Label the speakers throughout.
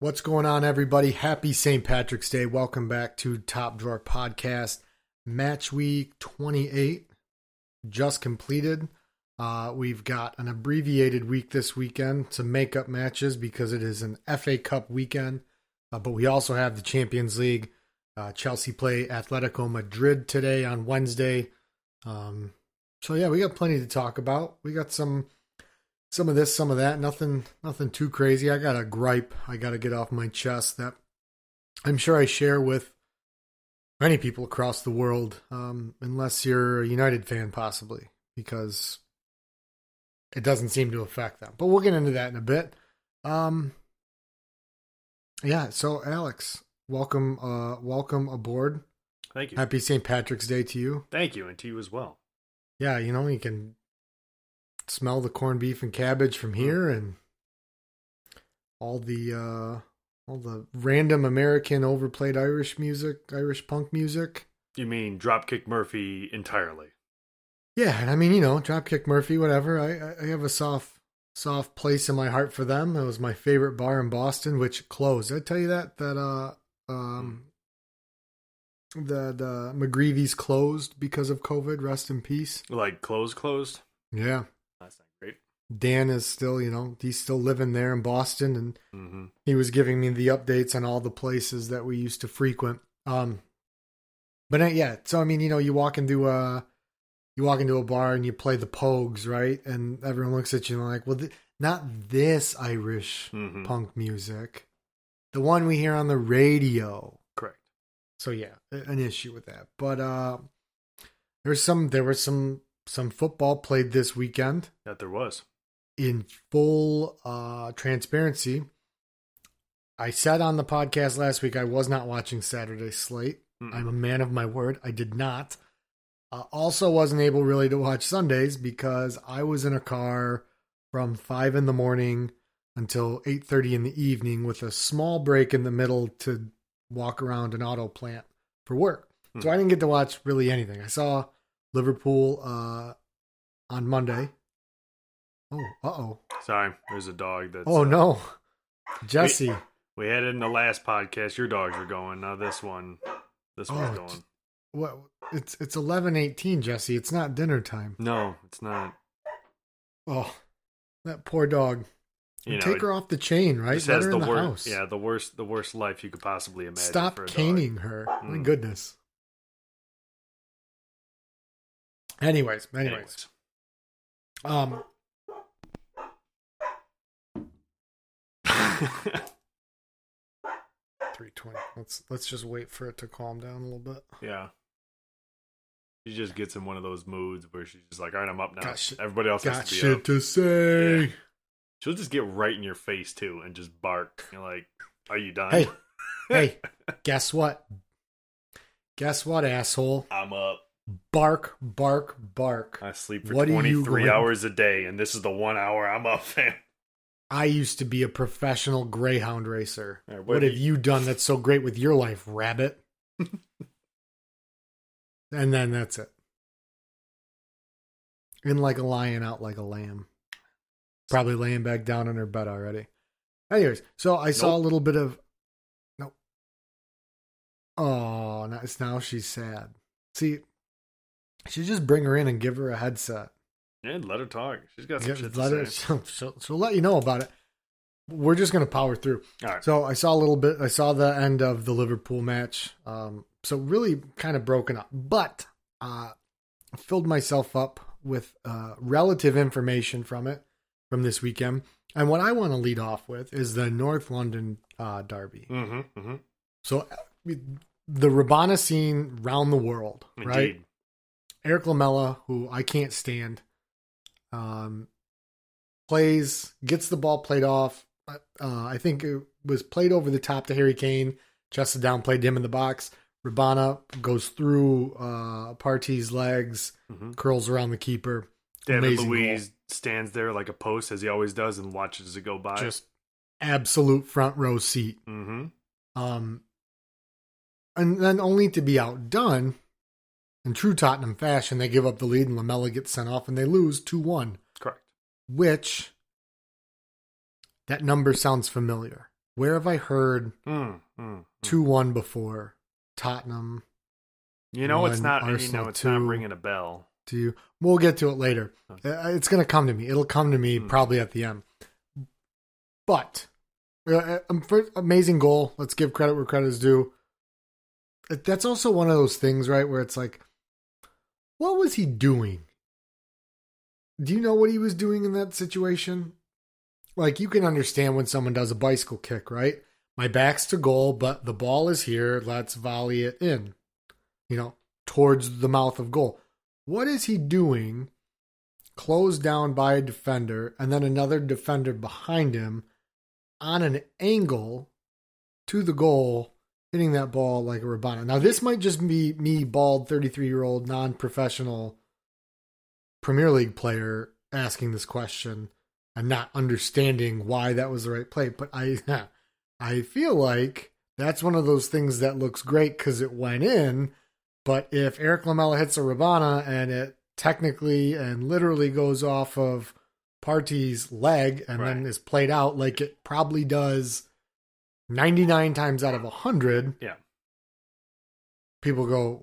Speaker 1: What's going on, everybody? Happy St. Patrick's Day. Welcome back to Top Drawer Podcast. Match week 28 just completed. Uh, we've got an abbreviated week this weekend, some makeup matches because it is an FA Cup weekend. Uh, but we also have the Champions League. Uh, Chelsea play Atletico Madrid today on Wednesday. Um, so yeah, we got plenty to talk about. We got some some of this, some of that. Nothing nothing too crazy. I got a gripe I got to get off my chest that I'm sure I share with many people across the world, um, unless you're a United fan, possibly, because it doesn't seem to affect them. But we'll get into that in a bit. Um, yeah. So, Alex, welcome, uh, welcome aboard.
Speaker 2: Thank you.
Speaker 1: Happy St. Patrick's Day to you.
Speaker 2: Thank you, and to you as well.
Speaker 1: Yeah, you know you can smell the corned beef and cabbage from here, and all the uh, all the random American overplayed Irish music, Irish punk music.
Speaker 2: You mean Dropkick Murphy entirely?
Speaker 1: Yeah, and I mean, you know, Dropkick Murphy, whatever. I, I have a soft, soft place in my heart for them. It was my favorite bar in Boston, which closed. Did I tell you that that uh um that uh, McGreevy's closed because of COVID. Rest in peace.
Speaker 2: Like closed, closed.
Speaker 1: Yeah,
Speaker 2: That's not great.
Speaker 1: Dan is still, you know, he's still living there in Boston, and
Speaker 2: hmm
Speaker 1: he was giving me the updates on all the places that we used to frequent. Um, but uh, yeah, so I mean, you know, you walk into a you walk into a bar and you play the Pogues, right? And everyone looks at you and like, well, th- not this Irish
Speaker 2: hmm
Speaker 1: punk music, the one we hear on the radio.
Speaker 2: Correct.
Speaker 1: So yeah, an issue with that. But uh, there's some there was some some football played this weekend
Speaker 2: That there was.
Speaker 1: In full uh, transparency, I said on the podcast last week I was not watching Saturday Slate.
Speaker 2: Mm-mm.
Speaker 1: I'm a man of my word. I did not. Uh, also, wasn't able really to watch Sundays because I was in a car from five in the morning until eight thirty in the evening, with a small break in the middle to walk around an auto plant for work. So
Speaker 2: Hmm.
Speaker 1: I didn't get to watch really anything. I saw Liverpool uh, on Monday. Oh, uh oh.
Speaker 2: Sorry, there's a dog that's.
Speaker 1: Oh
Speaker 2: uh,
Speaker 1: no, Jesse.
Speaker 2: We had it in the last podcast. Your dogs were going. Now this one, this one's
Speaker 1: Oh,
Speaker 2: going.
Speaker 1: What? It's it's eleven eighteen, Jesse. It's not dinner time.
Speaker 2: No, it's not.
Speaker 1: Oh, that poor dog.
Speaker 2: You know,
Speaker 1: Take her off the chain, right? Let her in the
Speaker 2: worst.
Speaker 1: house.
Speaker 2: Yeah, the worst. The worst life you could possibly imagine.
Speaker 1: Stop
Speaker 2: for a dog.
Speaker 1: caning her. My
Speaker 2: Mm.
Speaker 1: goodness. Anyways, anyways, um, three twenty. Let's let's just wait for it to calm down a little bit.
Speaker 2: yeah. She just gets in one of those moods where she's just like, "All right, I'm up now."
Speaker 1: Got shit-
Speaker 2: Everybody else
Speaker 1: Got
Speaker 2: has to be
Speaker 1: shit
Speaker 2: up.
Speaker 1: to say.
Speaker 2: Yeah. She'll just get right in your face too and just bark. You're like, "Are you done?"
Speaker 1: Hey, hey, guess what? Guess what, asshole?
Speaker 2: I'm up.
Speaker 1: Bark, bark, bark.
Speaker 2: I sleep for
Speaker 1: What are you
Speaker 2: 23
Speaker 1: going-
Speaker 2: hours a day, and this is the one hour I'm up, fam.
Speaker 1: I used to be a professional greyhound racer.
Speaker 2: Right,
Speaker 1: What,
Speaker 2: what
Speaker 1: have you done that's so great with your life, rabbit? and then that's it. In like a lion, out like a lamb. Probably laying back down in her bed already. Anyways, so I saw a little bit of. Nope. Oh, now, now she's sad. See, should just bring her in and give her a headset.
Speaker 2: Yeah, let her talk. She's got some
Speaker 1: Yeah,
Speaker 2: shit
Speaker 1: let
Speaker 2: to
Speaker 1: her,
Speaker 2: say.
Speaker 1: she'll, she'll, she'll let you know about it. We're just gonna power through.
Speaker 2: All right.
Speaker 1: So I saw a little bit. I saw the end of the Liverpool match. Um, so really kind of broken up, but uh, filled myself up with uh, relative information from it from this weekend. And what I want to lead off with is the North London uh, derby.
Speaker 2: Mm-hmm. Mm-hmm.
Speaker 1: So uh, the Rabona scene round the world, right? Erik Lamela, who I can't stand, um, plays, gets the ball played off. Uh, I think it was played over the top to Harry Kane, chested down, played him in the box. Rabona goes through uh, Partey's legs,
Speaker 2: Mhm.
Speaker 1: curls around the keeper.
Speaker 2: David
Speaker 1: Amazing
Speaker 2: Luiz stands there like a post as he always does and watches it go by.
Speaker 1: Just absolute front row seat.
Speaker 2: mm-hmm.
Speaker 1: Um, and then only to be outdone in true Tottenham fashion, they give up the lead and Lamela gets sent off and they lose 2 1.
Speaker 2: Correct.
Speaker 1: which that number sounds familiar. Where have I heard
Speaker 2: Mm, mm, mm.
Speaker 1: 2 1 before? Tottenham.
Speaker 2: You know it's not. You know it's not ringing a bell.
Speaker 1: Do you? We'll get to it later.
Speaker 2: Okay.
Speaker 1: Uh, It's going to come to me. It'll come to me
Speaker 2: Hmm.
Speaker 1: probably at the end. But uh, um, amazing goal. Let's give credit where credit is due. That's also one of those things, right, where it's like, what was he doing? Do you know what he was doing in that situation? Like, you can understand when someone does a bicycle kick, right? My back's to goal, but the ball is here. Let's volley it in, you know, towards the mouth of goal. What is he doing? Closed down by a defender, and then another defender behind him on an angle to the goal, hitting that ball like a Rabona. Now, this might just be me, bald 33 year old, non professional Premier League player, asking this question and not understanding why that was the right play. But I, I feel like that's one of those things that looks great because it went in. But if Erik Lamela hits a Rabona and it technically and literally goes off of Partey's leg and then is played out like it probably does 99 times out of 100,
Speaker 2: Yeah.
Speaker 1: people go,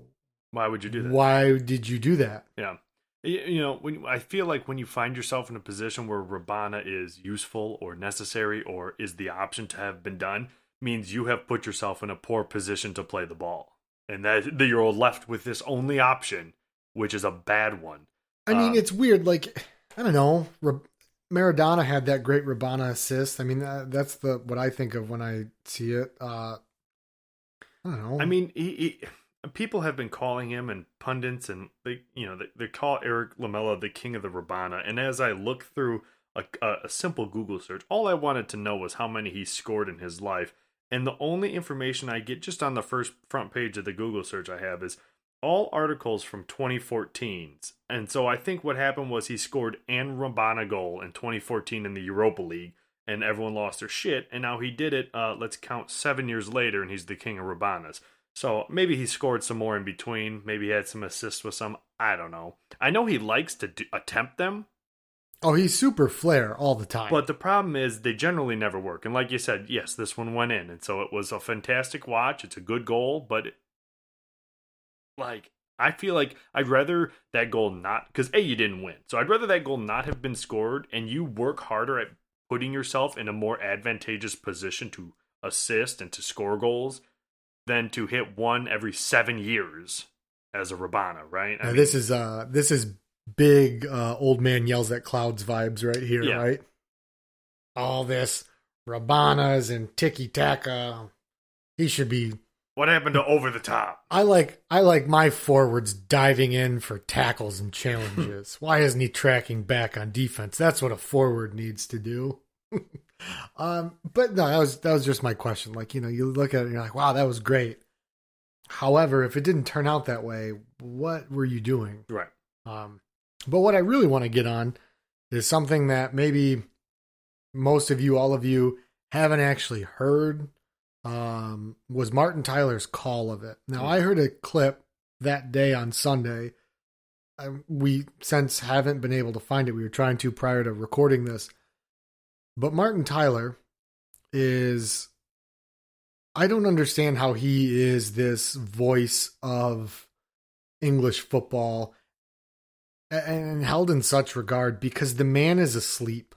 Speaker 2: Why would you do that?
Speaker 1: Why did you do that?
Speaker 2: Yeah. You, know, when I feel like when you find yourself in a position where Rabona is useful or necessary or is the option to have been done, means you have put yourself in a poor position to play the ball. And that, that you're left with this only option, which is a bad one.
Speaker 1: I mean,
Speaker 2: Um,
Speaker 1: it's weird. Like, I don't know. Ra- Maradona had that great Rabona assist. I mean, uh, that's the what I think of when I see it. Uh, I don't know.
Speaker 2: I mean, he, he, people have been calling him and pundits and they, you know, they, they call Erik Lamela the king of the Rabona. And as I look through a, a simple Google search, all I wanted to know was how many he scored in his life. And the only information I get just on the first front page of the Google search I have is all articles from 2014's. And so I think what happened was he scored an Rabona goal in 2014 in the Europa League, and everyone lost their shit. And now he did it. Uh, let's count seven years later, and he's the king of Rabonas. So maybe he scored some more in between. Maybe he had some assists with some. I don't know. I know he likes to do, attempt them,
Speaker 1: oh, he's super flair all the time.
Speaker 2: but the problem is they generally never work. And like you said, yes, this one went in, and so it was a fantastic watch. It's a good goal, but like I feel like I'd rather that goal not because a you didn't win, so I'd rather that goal not have been scored, and you work harder at putting yourself in a more advantageous position to assist and to score goals than to hit one every seven years as a Rabona, right?
Speaker 1: Now, this is uh, this is big uh, old man yells at clouds vibes right here,
Speaker 2: Yeah.
Speaker 1: right? All this Rabonas and tiki taka. He should be
Speaker 2: what happened to over the top.
Speaker 1: I like I like my forwards diving in for tackles and challenges. Why isn't he tracking back on defense? That's what a forward needs to do. um, but no, that was that was just my question. Like you know, you look at it, and you're like, wow, that was great. However, if it didn't turn out that way, what were you doing?
Speaker 2: Right.
Speaker 1: Um, but what I really want to get on is something that maybe most of you, all of you, haven't actually heard. Um, was Martin Tyler's call of it. Now I heard a clip that day on Sunday. I, we since haven't been able to find it. We were trying to prior to recording this, but Martin Tyler is. I don't understand how he is this voice of English football and held in such regard because the man is asleep.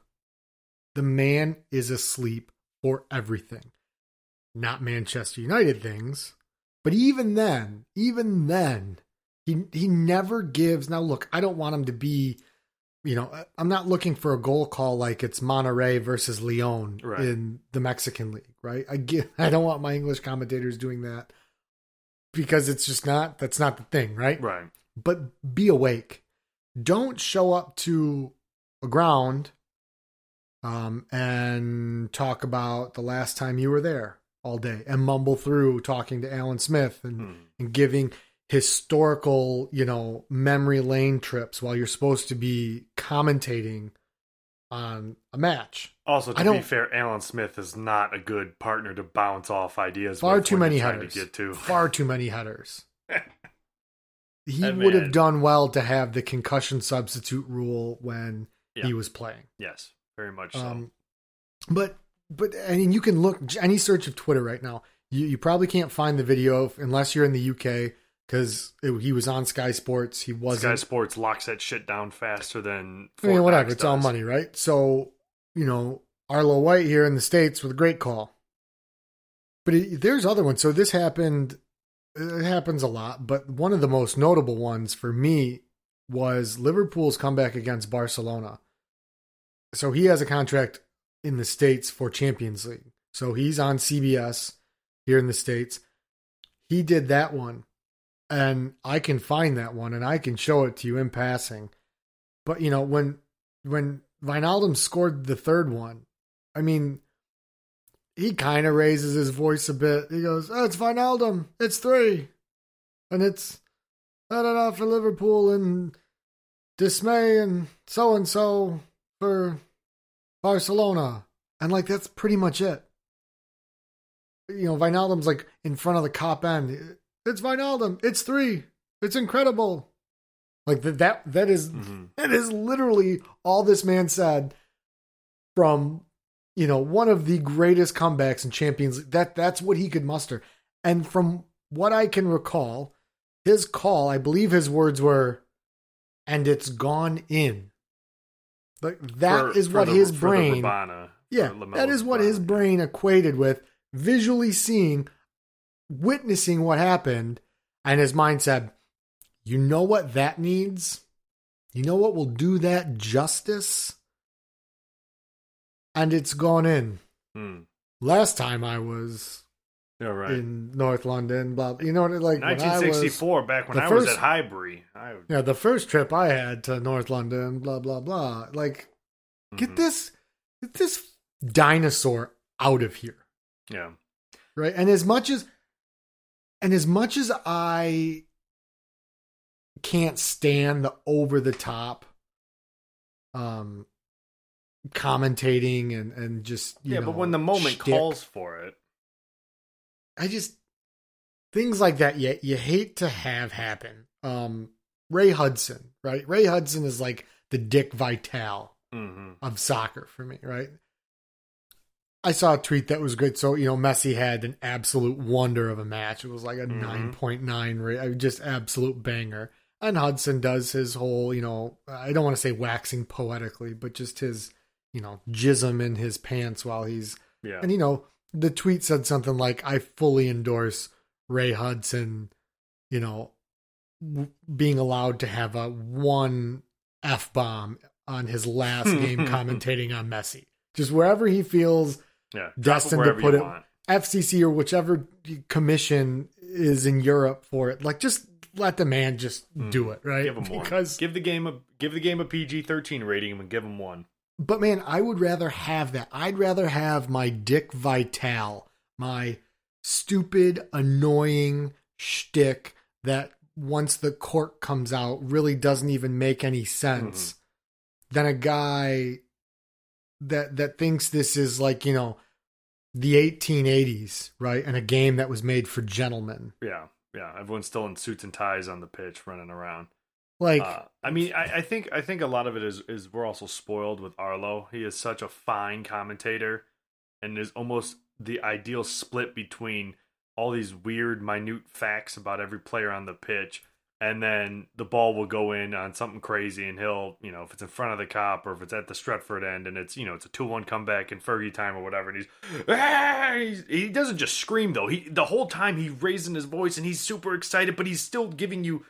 Speaker 1: The man is asleep for everything. Not Manchester United things, but even then, even then, he he never gives. Now look, I don't want him to be, you know, I'm not looking for a goal call like it's Monterrey versus Leon
Speaker 2: Right.
Speaker 1: in the Mexican league, right? I get, I don't want my English commentators doing that because it's just not that's not the thing, right?
Speaker 2: Right.
Speaker 1: but be awake. Don't show up to a ground um, and talk about the last time you were there all day and mumble through talking to Alan Smith and,
Speaker 2: Hmm.
Speaker 1: and giving historical, you know, memory lane trips while you're supposed to be commentating on a match.
Speaker 2: Also, to
Speaker 1: I
Speaker 2: be fair, Alan Smith is not a good partner to bounce off ideas.
Speaker 1: Far too many headers.
Speaker 2: to get to.
Speaker 1: Far too many headers. he
Speaker 2: That
Speaker 1: would have done well to have the concussion substitute rule when
Speaker 2: Yeah.
Speaker 1: he was playing.
Speaker 2: Yes, very much so.
Speaker 1: Um, but but I mean, you can look any search of Twitter right now. You you probably can't find the video unless you're in the UK because he was on Sky Sports. He wasn't.
Speaker 2: Sky Sports locks that shit down faster than.
Speaker 1: I mean, whatever.
Speaker 2: Knox
Speaker 1: It's all money, right? So you know, Arlo White here in the states with a great call. But it, there's other ones. So this happened. It happens a lot, but one of the most notable ones for me was Liverpool's comeback against Barcelona. So he has a contract in the states for Champions League. So he's on CBS here in the states. He did that one, and I can find that one and I can show it to you in passing. But you know when when Wijnaldum scored the third one, I mean, he kind of raises his voice a bit. He goes, "Oh, it's Wijnaldum. It's three, and it's not enough for Liverpool and dismay and so and so for Barcelona." And like that's pretty much it. You know, Wijnaldum's like in front of the Kop end. It's Wijnaldum. It's three. It's incredible. Like that. That that is
Speaker 2: Mhm.
Speaker 1: that is literally all this man said from you know one of the greatest comebacks in Champions League. That that's what he could muster. And from what I can recall, his call, I believe his words were, "And it's gone in." Like that is
Speaker 2: For- for
Speaker 1: what
Speaker 2: the-
Speaker 1: his brain.
Speaker 2: Rabona,
Speaker 1: Yeah, that is what his brain equated with visually seeing, witnessing what happened, and his mind said, "You know what that needs? You know what will do that justice?" And it's gone in.
Speaker 2: Hmm.
Speaker 1: Last time I was
Speaker 2: Yeah, right.
Speaker 1: in North London, blah. You know what? Like when I was,
Speaker 2: 1964, back when
Speaker 1: the
Speaker 2: I was
Speaker 1: first-
Speaker 2: at Highbury. I,
Speaker 1: yeah, the first trip I had to North London, blah blah blah. Like, get
Speaker 2: Mhm.
Speaker 1: this, get this dinosaur out of here.
Speaker 2: Yeah.
Speaker 1: right and as much as and as much as i can't stand the over the top um commentating and and just you
Speaker 2: Yeah,
Speaker 1: know,
Speaker 2: but when the moment
Speaker 1: shtick,
Speaker 2: calls for it,
Speaker 1: i just things like that you, you hate to have happen um ray hudson right ray hudson is like the Dick Vitale
Speaker 2: hmm
Speaker 1: of soccer for me, right? I saw a tweet that was good. So, you know, Messi had an absolute wonder of a match. It was like a
Speaker 2: Mhm.
Speaker 1: 9.9 rate, uh, just absolute banger. And Hudson does his whole, you know, I don't want to say waxing poetically, but just his, you know, jism in his pants while he's,
Speaker 2: yeah.
Speaker 1: and you know, the tweet said something like, I fully endorse Ray Hudson, you know, w- being allowed to have a one F bomb on his last game commentating on Messi. Just wherever he feels
Speaker 2: yeah.
Speaker 1: Destined to put it-
Speaker 2: want.
Speaker 1: FCC or whichever commission is in Europe for it, like just let the man just hmm. do it, right?
Speaker 2: Give him one.
Speaker 1: because
Speaker 2: Give the game a give the game a PG thirteen rating and give him one.
Speaker 1: But man, I would rather have that. I'd rather have my Dick Vitale, my stupid, annoying shtick that once the cork comes out really doesn't even make any sense, mm-hmm. than a guy that that thinks this is like you know the 1880s, right? And a game that was made for gentlemen.
Speaker 2: Yeah, yeah. Everyone's still in suits and ties on the pitch, running around.
Speaker 1: Like,
Speaker 2: Uh, I mean, I, I think I think a lot of it is is we're also spoiled with Arlo. He is such a fine commentator, and is almost the ideal split between all these weird, minute facts about every player on the pitch, and then the ball will go in on something crazy, and he'll, you know, if it's in front of the Kop or if it's at the Stretford end, and it's you know it's a two one comeback in Fergie time or whatever, and he's, "Ah!" he's he doesn't just scream though. He the whole time he's raising his voice and he's super excited, but he's still giving you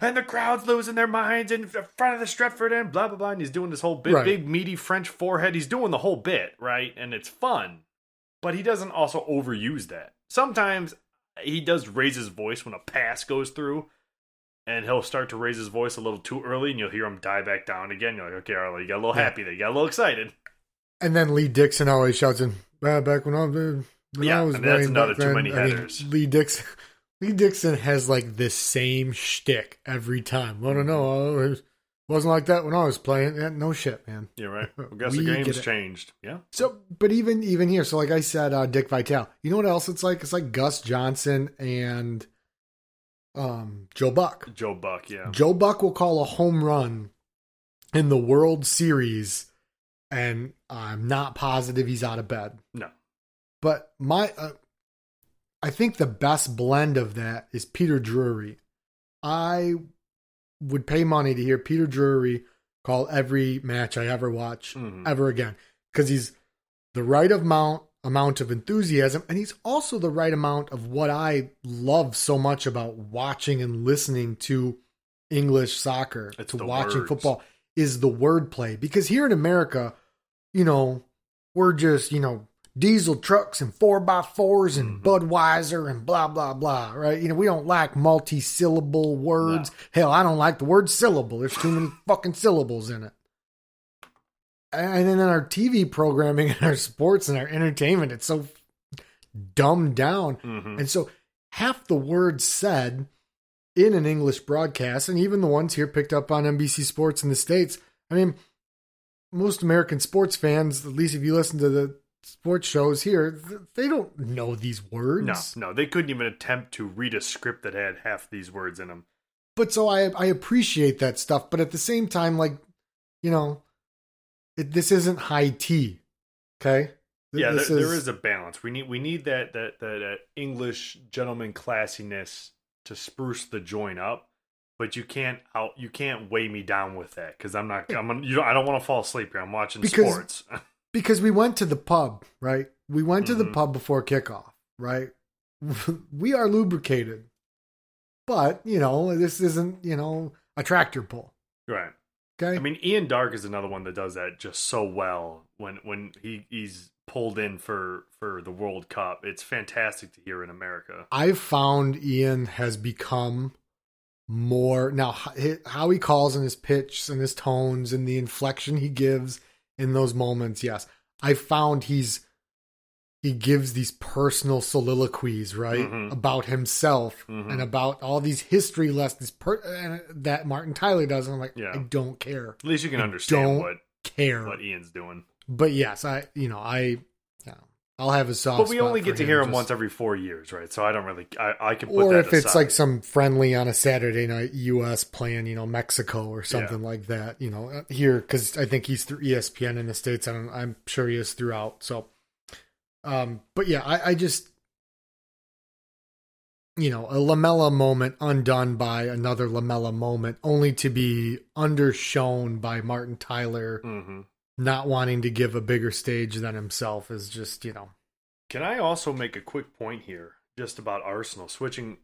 Speaker 2: and the crowd's losing their minds in front of the Stretford and blah blah blah. And he's doing this whole big,
Speaker 1: Right.
Speaker 2: big meaty French forehead. He's doing the whole bit, right? And it's fun, but he doesn't also overuse that. Sometimes he does raise his voice when a pass goes through, and he'll start to raise his voice a little too early, and you'll hear him die back down again. You're like, okay, Arlo, you got a little
Speaker 1: Yeah.
Speaker 2: happy there, you got a little excited.
Speaker 1: And then Lee Dixon always shouts in, "Ah, back when I was, when
Speaker 2: Yeah,
Speaker 1: I was
Speaker 2: and that's
Speaker 1: playing
Speaker 2: another too
Speaker 1: then."
Speaker 2: many
Speaker 1: I mean,
Speaker 2: headers.
Speaker 1: Lee Dixon, Lee Dixon has like the same shtick every time. I don't know. It wasn't like that when I was playing. Yeah, no shit, man.
Speaker 2: You're right. I guess the game's changed. Yeah.
Speaker 1: So, but even even here, so like I said, uh, Dick Vitale. You know what else it's like? It's like Gus Johnson and um, Joe Buck.
Speaker 2: Joe Buck. Yeah.
Speaker 1: Joe Buck will call a home run in the World Series, and I'm not positive he's out of bed.
Speaker 2: No.
Speaker 1: But my, uh, I think the best blend of that is Peter Drury. I would pay money to hear Peter Drury call every match I ever watch
Speaker 2: Mhm.
Speaker 1: ever again because he's the right amount amount of enthusiasm and he's also the right amount of what I love so much about watching and listening to English soccer
Speaker 2: It's
Speaker 1: to watching
Speaker 2: words.
Speaker 1: football is the wordplay because here in America you know we're just you know diesel trucks and four by 4s and
Speaker 2: Mhm.
Speaker 1: Budweiser and blah blah blah right you know we don't like multi-syllable words hell I don't like the word syllable there's too many fucking syllables in it and then in our TV programming and our sports and our entertainment, it's so dumbed down.
Speaker 2: Mhm.
Speaker 1: And so half the words said in an English broadcast, and even the ones here picked up on NBC Sports in the States, I mean, most American sports fans, at least if you listen to the sports shows here, they don't know these words.
Speaker 2: No, no, they couldn't even attempt to read a script that had half these words in them.
Speaker 1: but so I I appreciate that stuff, but at the same time, like you know, it, this isn't high tea, okay? Th-
Speaker 2: Yeah, there,
Speaker 1: this
Speaker 2: there is a balance. We need we need that that that, that English gentleman classiness to spruce the joint up, but you can't out you can't weigh me down with that because I'm not I'm gonna- you know I don't want to fall asleep here. I'm watching
Speaker 1: Because-
Speaker 2: sports.
Speaker 1: because we went to the pub, right? We went to the
Speaker 2: Mhm.
Speaker 1: pub before kickoff, right? we are lubricated, but you know, this isn't you know a tractor pull,
Speaker 2: right.
Speaker 1: okay?
Speaker 2: I mean, Ian Darke is another one that does that just so well when when he he's pulled in for for the World Cup. It's fantastic to hear in America.
Speaker 1: I've found Ian has become more now how he calls in his pitch and his tones and the inflection he gives in those moments. Yes, I found he's he gives these personal soliloquies right
Speaker 2: Mhm.
Speaker 1: about himself
Speaker 2: Mhm.
Speaker 1: and about all these history lessons per, that Martin Tyler does. And I'm like,
Speaker 2: Yeah.
Speaker 1: I don't care,
Speaker 2: At least you can
Speaker 1: I
Speaker 2: understand
Speaker 1: don't
Speaker 2: what
Speaker 1: care.
Speaker 2: what Ian's doing.
Speaker 1: But yes, I you know I I'll have a soft.
Speaker 2: But we only get to hear him
Speaker 1: just-
Speaker 2: once every four years, right? So I don't really. I, I can put
Speaker 1: or if it's like some friendly on a Saturday night U.S. playing, you know, Mexico or something like that, you know, uh, here because I think he's through ESPN in the states, and I'm sure he is throughout. So, um, but yeah, I, I just, you know, a Lamela moment undone by another Lamela moment, only to be undershown by Martin Tyler
Speaker 2: Mhm.
Speaker 1: Not wanting to give a bigger stage than himself is just, you know,
Speaker 2: Can I also make a quick point here, just about Arsenal switching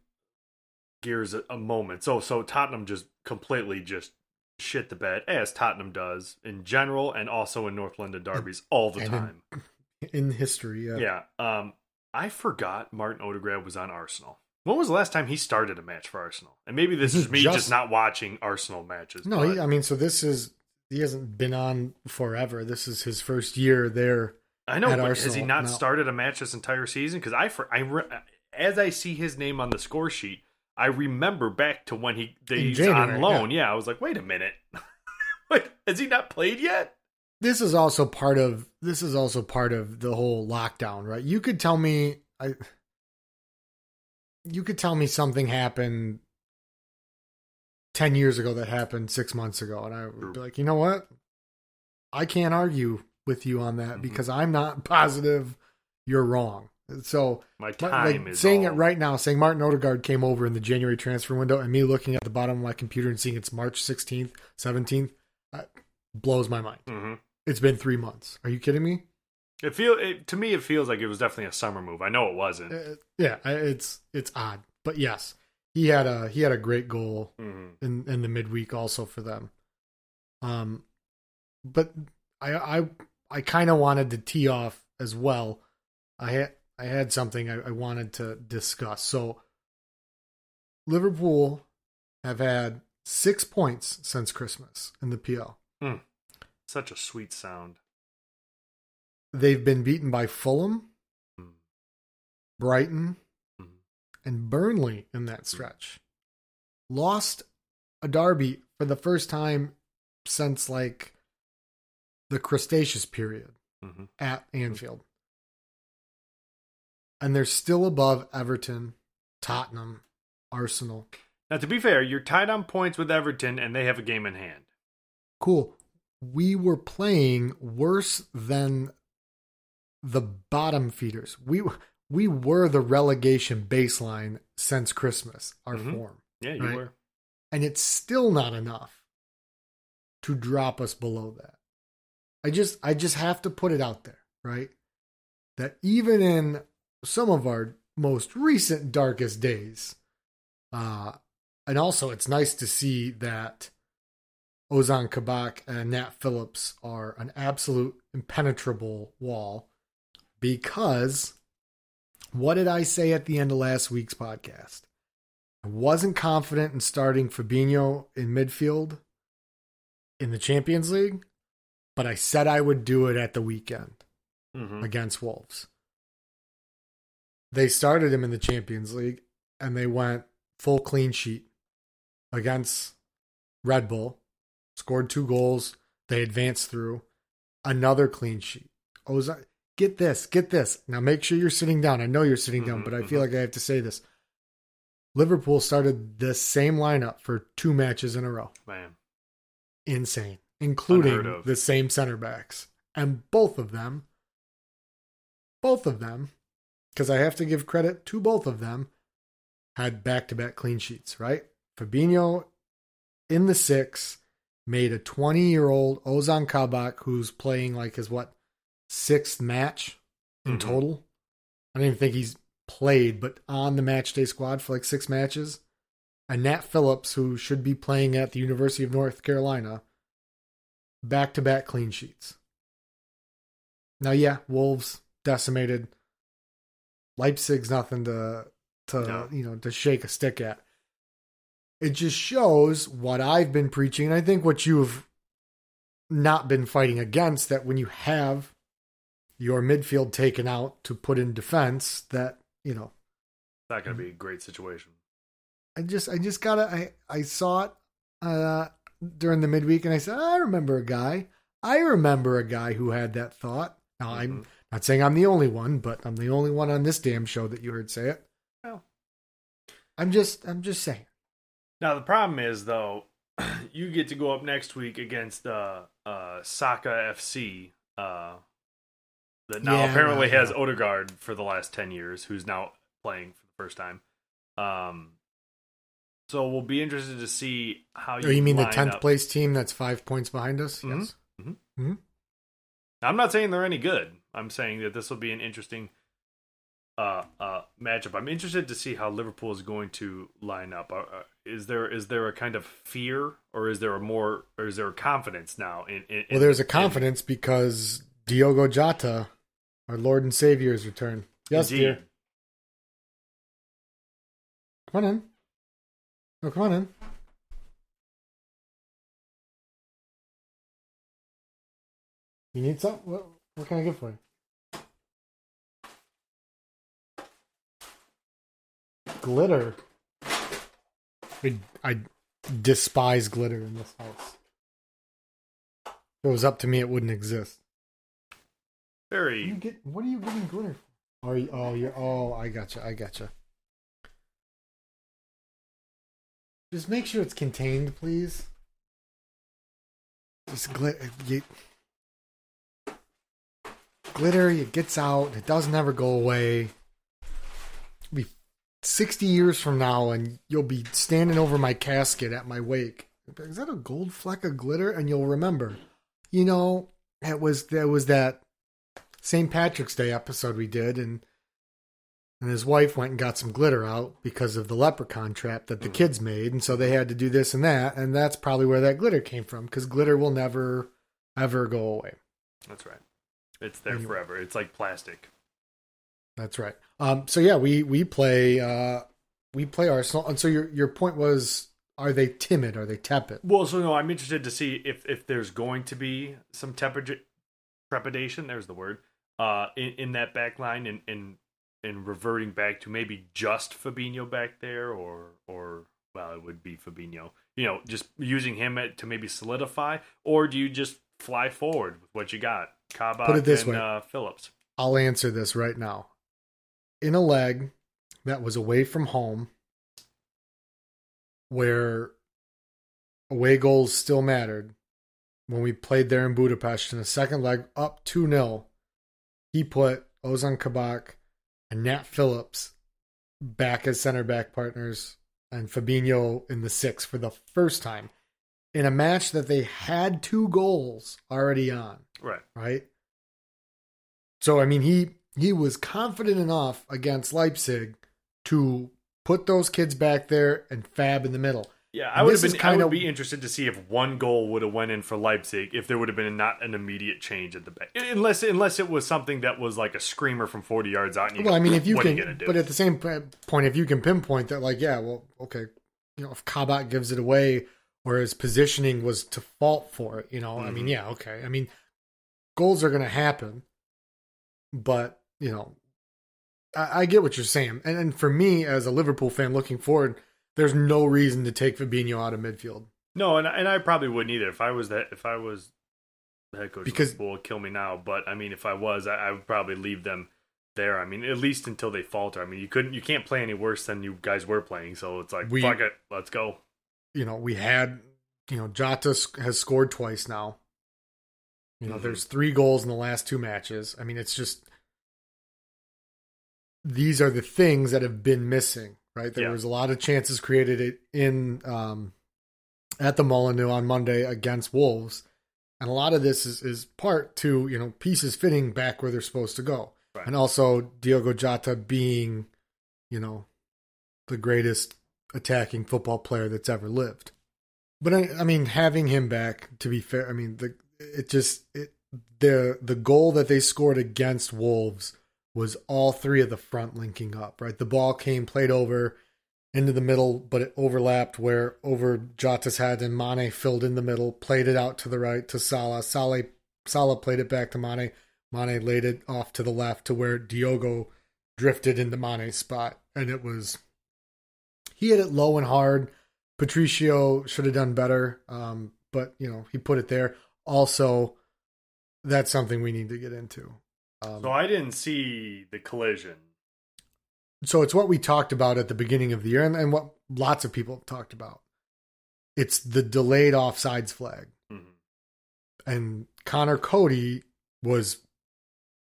Speaker 2: gears a, a moment? So, so Tottenham just completely just shit the bed, as Tottenham does in general, and also in North London derbies all the
Speaker 1: and in-
Speaker 2: time.
Speaker 1: in history. Yeah.
Speaker 2: Yeah. Um, I forgot Martin Odegaard was on Arsenal. When was the last time he started a match for Arsenal? And maybe this is me
Speaker 1: Just-
Speaker 2: just, not watching Arsenal matches.
Speaker 1: No,
Speaker 2: but
Speaker 1: I mean, so this is he hasn't been on forever. This is his first year there.
Speaker 2: I know, has he not
Speaker 1: no.
Speaker 2: started a match this entire season? Because I, for, I, re- as I see his name on the score sheet, I remember back to when he he's
Speaker 1: January,
Speaker 2: on loan. Yeah. I was like, wait a minute, wait, has he not played yet?
Speaker 1: This is also part of this is also part of the whole lockdown, right? You could tell me I you could tell me something happened 10 years ago that happened 6 months ago and I would be like, "You know what? I can't argue with you on that
Speaker 2: Mhm.
Speaker 1: because I'm not positive you're wrong." So,
Speaker 2: My time
Speaker 1: like
Speaker 2: is
Speaker 1: saying
Speaker 2: all-
Speaker 1: it right now, saying Martin Odegaard came over in the January transfer window, and me looking at the bottom of my computer and seeing it's March 16th, 17th, uh, blows my mind.
Speaker 2: Mhm.
Speaker 1: It's been three months. Are you kidding me?
Speaker 2: It feel it, to me, it feels like it was definitely a summer move. I know it wasn't.
Speaker 1: Uh, yeah, it's it's odd, but yes, he had a he had a great goal
Speaker 2: Mhm.
Speaker 1: in in the midweek also for them. Um, but I I I kind of wanted to tee off as well. I had I had something I, I wanted to discuss. So Liverpool have had six points since Christmas in the PL.
Speaker 2: Such a sweet sound.
Speaker 1: They've been beaten by Fulham,
Speaker 2: Mm.
Speaker 1: Brighton. And Burnley in that stretch. Lost a derby for the first time since like the Cretaceous period
Speaker 2: Mhm.
Speaker 1: at Anfield. And they're still above Everton, Tottenham, Arsenal.
Speaker 2: Now, to be fair, you're tied on points with Everton, and they have a game in hand.
Speaker 1: Cool. we were playing worse than the bottom feeders. We we were the relegation baseline since Christmas, our
Speaker 2: Mhm.
Speaker 1: form.
Speaker 2: Yeah, you
Speaker 1: Right.
Speaker 2: were.
Speaker 1: And it's still not enough to drop us below that. I just I just have to put it out there, right? That even in some of our most recent darkest days, uh and also it's nice to see that Ozan Kabak and Nat Phillips are an absolute impenetrable wall because what did I say at the end of last week's podcast? I wasn't confident in starting Fabinho in midfield in the Champions League, but I said I would do it at the weekend
Speaker 2: hmm
Speaker 1: against Wolves. They started him in the Champions League and they went full clean sheet against Red Bull, scored two goals, they advanced through another clean sheet. Get this, get this. Now make sure you're sitting down. I know you're sitting down, but I feel
Speaker 2: mhm.
Speaker 1: like I have to say this. Liverpool started the same lineup for two matches in a row
Speaker 2: Man.
Speaker 1: insane, including the same center backs. And both of them, both of them, because I have to give credit to both of them, had back to back clean sheets, right? Fabinho in the six made a 20 year old Ozan Kabak who's playing like his what, sixth match in
Speaker 2: Mhm.
Speaker 1: total. I don't even think he's played, but on the match day squad for like six matches. And Nat Phillips, who should be playing at the University of North Carolina, back to back clean sheets. Now, yeah, Wolves decimated. Leipzig's nothing to to
Speaker 2: No.
Speaker 1: you know to shake a stick at. It just shows what I've been preaching, and I think what you've not been fighting against that when you have your midfield taken out to put in defense, that you know
Speaker 2: It's not going to be a great situation.
Speaker 1: I just I just gotta I I saw it uh during the midweek and I said I remember a guy I remember a guy who had that thought. Now I'm
Speaker 2: Mhm.
Speaker 1: not saying I'm the only one, but I'm the only one on this damn show that you heard say it.
Speaker 2: Well.
Speaker 1: I'm just I'm just saying.
Speaker 2: Now the problem is though, you get to go up next week against uh uh Saka FC, uh that now
Speaker 1: Yeah,
Speaker 2: apparently
Speaker 1: well,
Speaker 2: has
Speaker 1: yeah.
Speaker 2: Odegaard for the last ten years, who's now playing for the first time. Um so we'll be interested to see how you
Speaker 1: Oh, you mean the tenth
Speaker 2: up.
Speaker 1: place team that's five points behind us?
Speaker 2: Mhm.
Speaker 1: Yes.
Speaker 2: I'm not saying they're any good. I'm saying that this will be an interesting uh, uh, matchup. I'm interested to see how Liverpool is going to line up. Uh, uh, is there is there a kind of fear, or is there a more, or is there a confidence now? In, in
Speaker 1: Well there's a
Speaker 2: in-
Speaker 1: confidence because Diogo Jota, our Lord and Savior, has returned. Yes,
Speaker 2: Indeed.
Speaker 1: dear. Come on in. Oh, come on in. You need something? What, what can I get for you? Glitter. I, I despise glitter in this house. If it was up to me, it wouldn't exist. What are you
Speaker 2: Very.
Speaker 1: get? What are you getting glitter for? Oh, are you? Oh, you're. Oh, I gotcha. I gotcha. Just make sure it's contained, please. Just glitter. You, glitter. It gets out. It doesn't ever go away. Be sixty years from now, and you'll be standing over my casket at my wake. Is that a gold fleck of glitter? And you'll remember. You know, it was there was that St. Patrick's Day episode we did, and and his wife went and got some glitter out because of the leprechaun trap that the
Speaker 2: Mhm.
Speaker 1: kids made, and so they had to do this and that, and that's probably where that glitter came from because glitter will never ever go away.
Speaker 2: That's right. It's there
Speaker 1: Anyway.
Speaker 2: forever. It's like plastic.
Speaker 1: That's right. Um. So yeah, we we play uh we play Arsenal, and so your your point was, are they timid? Are they tepid?
Speaker 2: Well, so no, I'm interested to see if if there's going to be some tepid, trepidation. There's the word. Uh, in, in that back line and and and reverting back to maybe just Fabinho back there, or or well, it would be Fabinho. You know, just using him at, to maybe solidify, or do you just fly forward with what you got? Kabak
Speaker 1: Put it this
Speaker 2: and
Speaker 1: way.
Speaker 2: Uh, Phillips.
Speaker 1: I'll answer this right now. In a leg that was away from home, where away goals still mattered, when we played there in Budapest in the second leg up 2 0, he put Ozan Kabak and Nat Phillips back as center back partners and Fabinho in the six for the first time in a match that they had two goals already on.
Speaker 2: Right.
Speaker 1: Right. So I mean he he was confident enough against Leipzig to put those kids back there and fab in the middle.
Speaker 2: Yeah, I would have been.
Speaker 1: Kind of-
Speaker 2: be interested to see if one goal would have went in for Leipzig, if there would have been not an immediate change at the back, unless unless it was something that was like a screamer from forty yards out. And you
Speaker 1: Well,
Speaker 2: go,
Speaker 1: I mean, if you can,
Speaker 2: you
Speaker 1: but at the same point, if you can pinpoint that, like, yeah, well, okay, you know, if Kabak gives it away or his positioning was to fault for it, you know, I mean,
Speaker 2: Mhm.
Speaker 1: yeah, okay. I mean, goals are going to happen, but you know, I, I get what you're saying, and, and for me as a Liverpool fan looking forward, there's no reason to take Fabinho out of midfield
Speaker 2: no, and and I probably wouldn't either if I was that if I was the head coach.
Speaker 1: Because-
Speaker 2: will kill me now, but I mean, if I was, I, I would probably leave them there. I mean, at least until they falter. I mean, you couldn't, you can't play any worse than you guys were playing. So it's like,
Speaker 1: We-
Speaker 2: fuck it, let's go.
Speaker 1: you know, we had, you know, Jota has scored twice now. You know,
Speaker 2: Mhm.
Speaker 1: there's three goals in the last two matches. I mean, it's just these are the things that have been missing, right? There
Speaker 2: Yeah.
Speaker 1: was a lot of chances created in um, at the Molineux on Monday against Wolves, and a lot of this is is part to you know pieces fitting back where they're supposed to go,
Speaker 2: Right.
Speaker 1: and also Diogo Jota being, you know, the greatest attacking football player that's ever lived. But I, I mean, having him back, to be fair, I mean, the it just it the the goal that they scored against Wolves was all three of the front linking up. Right, the ball came played over into the middle, but it overlapped where over Jota's head and Mane filled in the middle, played it out to the right to Salah. Salah Salah played it back to Mane. Mane laid it off to the left to where Diogo drifted into Mane's spot, and it was he hit it low and hard. Patricio should have done better, um, but you know he put it there. Also, that's something we need to get into. Um,
Speaker 2: So I didn't see the collision.
Speaker 1: so it's what we talked about at the beginning of the year, and, and what lots of people have talked about. It's the delayed offsides flag,
Speaker 2: Mhm.
Speaker 1: and Conor Coady was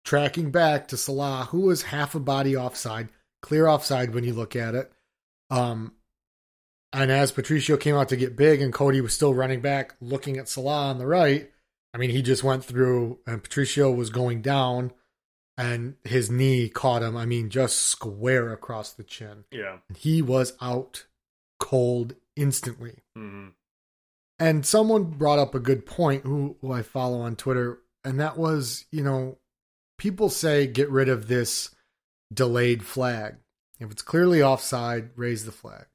Speaker 1: tracking back to Salah, who was half a body offside, clear offside when you look at it. Um, and as Patricio came out to get big, and Cody was still running back, looking at Salah on the right. I mean, he just went through, and Patricio was going down, and his knee caught him. I mean, just square across the chin.
Speaker 2: Yeah.
Speaker 1: He was out cold instantly.
Speaker 2: hmm
Speaker 1: And someone brought up a good point who, who I follow on Twitter, and that was, you know, people say get rid of this delayed flag. If it's clearly offside, raise the flag.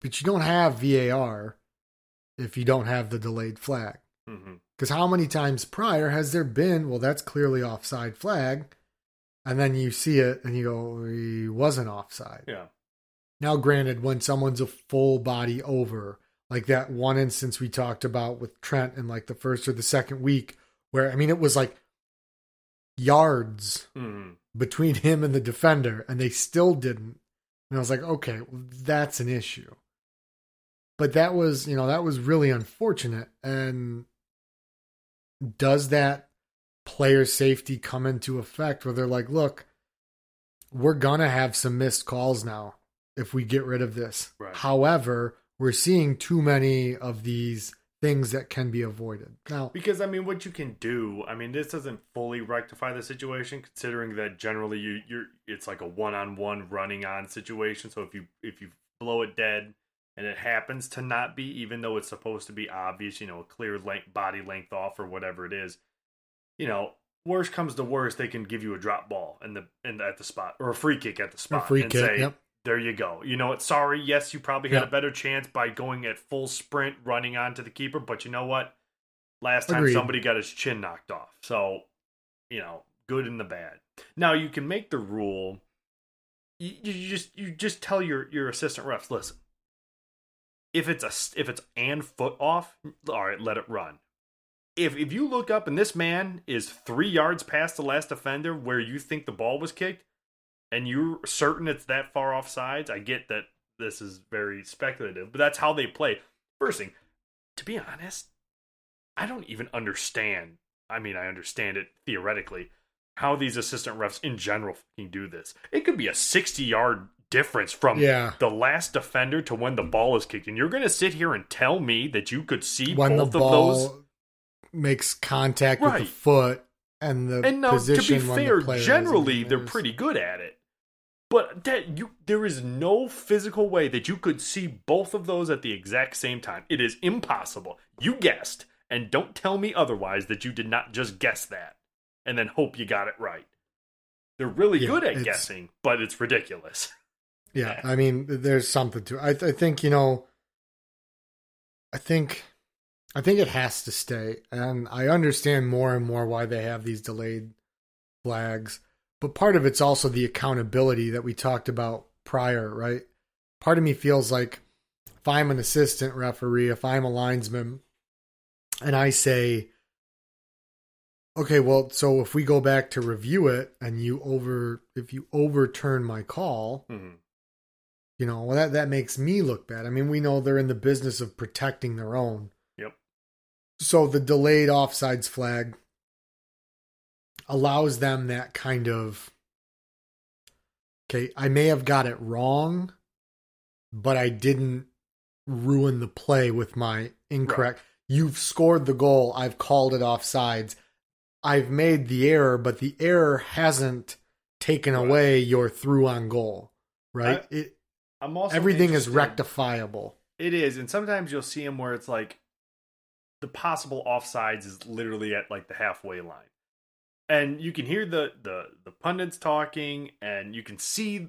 Speaker 1: But you don't have VAR if you don't have the delayed flag.
Speaker 2: Hmm
Speaker 1: Because how many times prior has there been, well, that's clearly offside flag, and then you see it and you go, he wasn't offside.
Speaker 2: Yeah.
Speaker 1: Now, granted, when someone's a full body over, like that one instance we talked about with Trent in like the first or the second week, where I mean, it was like yards
Speaker 2: hmm
Speaker 1: between him and the defender, and they still didn't. And I was like, okay, well, that's an issue. But that was, you know, that was really unfortunate. And does that player safety come into effect where they're like, look, we're going to have some missed calls now if we get rid of this.
Speaker 2: Right.
Speaker 1: However, we're seeing too many of these things that can be avoided. Now,
Speaker 2: Because I mean, what you can do, I mean, this doesn't fully rectify the situation, considering that generally you you're it's like a one on one running on situation. So if you if you blow it dead and it happens to not be, even though it's supposed to be obvious, you know, a clear length body length off or whatever it is, you know, worst comes to worst, they can give you a drop ball in the in at the spot or a free kick at the spot.
Speaker 1: free
Speaker 2: and
Speaker 1: kick,
Speaker 2: say,
Speaker 1: yep.
Speaker 2: There you go. You know what? Sorry. Yes, you probably had
Speaker 1: Yep.
Speaker 2: a better chance by going at full sprint, running onto the keeper. But you know what? Last time
Speaker 1: Agreed.
Speaker 2: somebody got his chin knocked off. So, you know, good and the bad. Now you can make the rule. You, you just you just tell your your assistant refs, listen. If it's a if it's and foot off, all right, let it run. If if you look up and this man is three yards past the last defender where you think the ball was kicked, and you're certain it's that far off sides, I get that this is very speculative, but that's how they play. First thing, to be honest, I don't even understand. I mean, I understand it theoretically how these assistant refs in general do this. It could be a 60 yard difference from
Speaker 1: Yeah.
Speaker 2: the last defender to when the ball is kicked. And you're going to sit here and tell me that you could see
Speaker 1: when the
Speaker 2: both of
Speaker 1: ball
Speaker 2: those.
Speaker 1: makes contact with the foot and the
Speaker 2: And now, to be fair,
Speaker 1: the
Speaker 2: generally they're pretty good at it. But that you, there is no physical way that you could see both of those at the exact same time. It is impossible. You guessed, and don't tell me otherwise that you did not just guess that, and then hope you got it right. They're really
Speaker 1: Yeah,
Speaker 2: good at guessing, but it's ridiculous.
Speaker 1: Yeah, I mean, there's something to it. I, I think you know. I think, I think it has to stay, and I understand more and more why they have these delayed flags. But part of it's also the accountability that we talked about prior, right? Part of me feels like if I'm an assistant referee, if I'm a linesman, and I say, okay, well, so if we go back to review it and you over, if you overturn my call,
Speaker 2: Mhm.
Speaker 1: You know, well, that that makes me look bad. I mean, we know they're in the business of protecting their own.
Speaker 2: Yep.
Speaker 1: So the delayed offsides flag allows them that kind of okay, I may have got it wrong, but I didn't ruin the play with my incorrect. You've scored the goal, I've called it offsides. I've made the error, but the error hasn't taken
Speaker 2: Right.
Speaker 1: away your through on goal. Right?
Speaker 2: I-
Speaker 1: it
Speaker 2: I'm also
Speaker 1: everything is rectifiable.
Speaker 2: It is, and sometimes you'll see them where it's like the possible offsides is literally at like the halfway line, and you can hear the the the pundits talking, and you can see.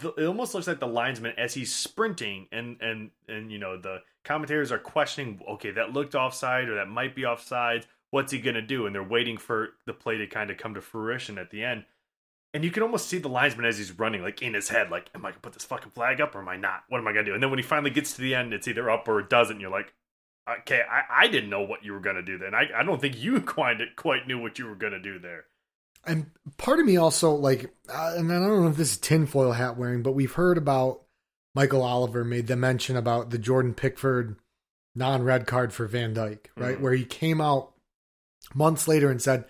Speaker 2: The, it almost looks like the linesman as he's sprinting, and and and you know the commentators are questioning. Okay, that looked offside, or that might be offside. What's he gonna do? And they're waiting for the play to kind of come to fruition at the end. And you can almost see the linesman as he's running, like in his head, like, am I gonna put this fucking flag up or am I not? What am I gonna do? And then when he finally gets to the end, it's either up or it doesn't. You're like, okay, I, I didn't know what you were gonna do then. I, I don't think you quite quite knew what you were gonna do there.
Speaker 1: And part of me also like, uh, and I don't know if this is tinfoil hat wearing, but we've heard about Michael Oliver made the mention about the Jordan Pickford non-red card for Van Dijk, right?
Speaker 2: Mhm.
Speaker 1: Where he came out months later and said,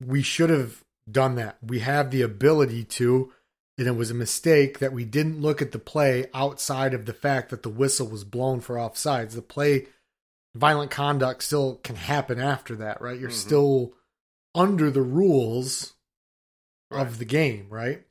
Speaker 1: "We should have done that. We have the ability to." And it was a mistake that we didn't look at the play outside of the fact that the whistle was blown for offsides. The play, violent conduct still can happen after that, right? You're
Speaker 2: Mhm.
Speaker 1: still under the rules
Speaker 2: Right.
Speaker 1: of the game, right?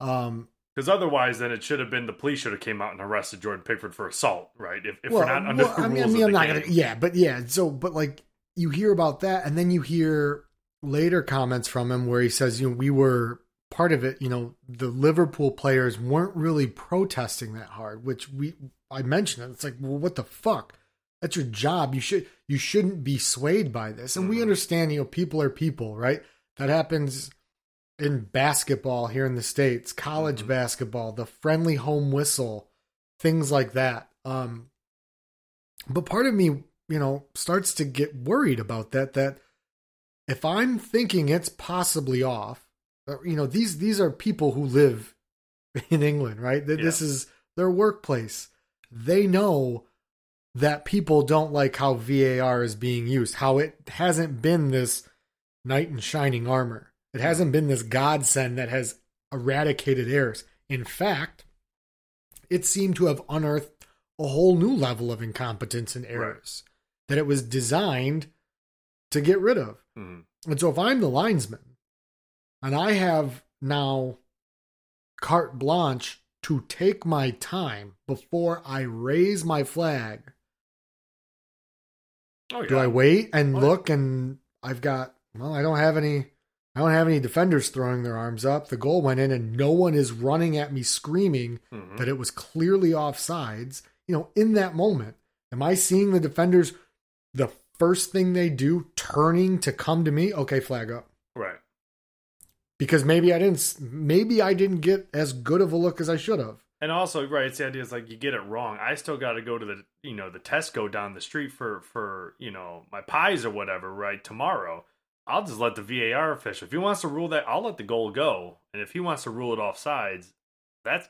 Speaker 1: Um,
Speaker 2: Because otherwise, then it should have been the police should have came out and arrested Jordan Pickford for assault, right? If, if
Speaker 1: well,
Speaker 2: we're not under
Speaker 1: well,
Speaker 2: the
Speaker 1: I mean, I mean,
Speaker 2: of
Speaker 1: I'm
Speaker 2: the
Speaker 1: not
Speaker 2: game.
Speaker 1: gonna, yeah, but yeah. So, but like you hear about that, and then you hear later comments from him where he says, you know, we were part of it. You know, the Liverpool players weren't really protesting that hard, which we I mentioned it. It's like, well, what the fuck? That's your job. You should you shouldn't be swayed by this. And we
Speaker 2: Mhm.
Speaker 1: understand, you know, people are people, right? That happens in basketball here in the states, college
Speaker 2: Mhm.
Speaker 1: basketball, the friendly home whistle, things like that. Um, but part of me, you know, starts to get worried about that. That if I'm thinking it's possibly off, uh, you know, these these are people who live in England, right? That This
Speaker 2: Yeah.
Speaker 1: is their workplace. They know that people don't like how VAR is being used, how it hasn't been this knight in shining armor. It hasn't been this godsend that has eradicated errors. In fact, it seemed to have unearthed a whole new level of incompetence and errors that it was designed to get rid of.
Speaker 2: Mhm.
Speaker 1: And so if I'm the linesman and I have now carte blanche to take my time before I raise my flag,
Speaker 2: Oh,
Speaker 1: do. I wait and
Speaker 2: Oh,
Speaker 1: look and I've got well, I don't have any I don't have any defenders throwing their arms up. The goal went in and no one is running at me screaming
Speaker 2: Mhm.
Speaker 1: that it was clearly offsides. You know, in that moment, am I seeing the defenders the first thing they do turning to come to me? Okay, flag up.
Speaker 2: Right.
Speaker 1: Because maybe I didn't maybe I didn't get as good of a look as I should have.
Speaker 2: And also, right, it's the idea is like you get it wrong. I still got to go to the you know the Tesco down the street for for you know my pies or whatever. Right tomorrow, I'll just let the VAR official. If he wants to rule that, I'll let the goal go. And if he wants to rule it off sides, that's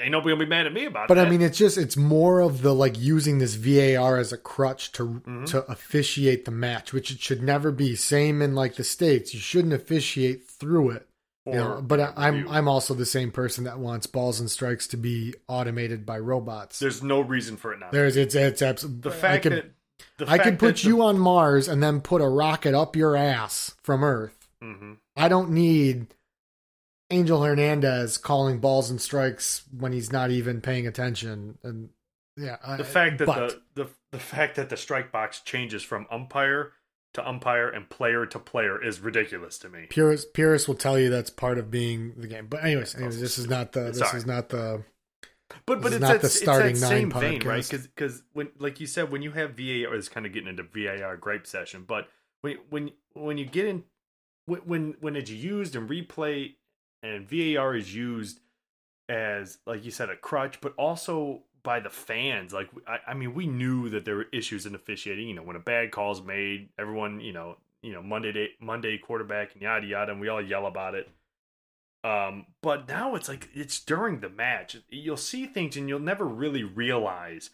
Speaker 2: ain't nobody gonna be mad at me about it.
Speaker 1: But
Speaker 2: that.
Speaker 1: I mean, it's just it's more of the like using this VAR as a crutch to
Speaker 2: Mhm.
Speaker 1: to officiate the match, which it should never be. Same in like the states, you shouldn't officiate through it. You know, but I, I'm
Speaker 2: review.
Speaker 1: I'm also the same person that wants balls and strikes to be automated by robots.
Speaker 2: there's no reason for it not.
Speaker 1: There's it's it's absolutely
Speaker 2: the fact
Speaker 1: I could
Speaker 2: that the
Speaker 1: I could put
Speaker 2: the-
Speaker 1: you on Mars and then put a rocket up your ass from Earth.
Speaker 2: Mhm.
Speaker 1: I don't need Angel Hernandez calling balls and strikes when he's not even paying attention. And yeah, I-
Speaker 2: the fact that
Speaker 1: but-
Speaker 2: the, the the fact that the strike box changes from umpire to umpire and player to player is ridiculous to me.
Speaker 1: Purist Purist will tell you that's part of being the game. But anyways, anyways, this is not the this
Speaker 2: Sorry.
Speaker 1: is not the
Speaker 2: But but it's
Speaker 1: not
Speaker 2: that,
Speaker 1: the
Speaker 2: it's
Speaker 1: starting
Speaker 2: that
Speaker 1: nine
Speaker 2: same vein, right?
Speaker 1: podcast.
Speaker 2: Because when like you said, when you have VAR, is kind of getting into VAR gripe session. But when when when you get in when when when it's used in replay and VAR is used as like you said a crutch, but also by the fans. Like I, I mean, we knew that there were issues in officiating. You know, when a bad call's made, everyone you know you know Monday day, Monday quarterback and yada yada, and we all yell about it. Um, but now it's like it's during the match. You'll see things and you'll never really realize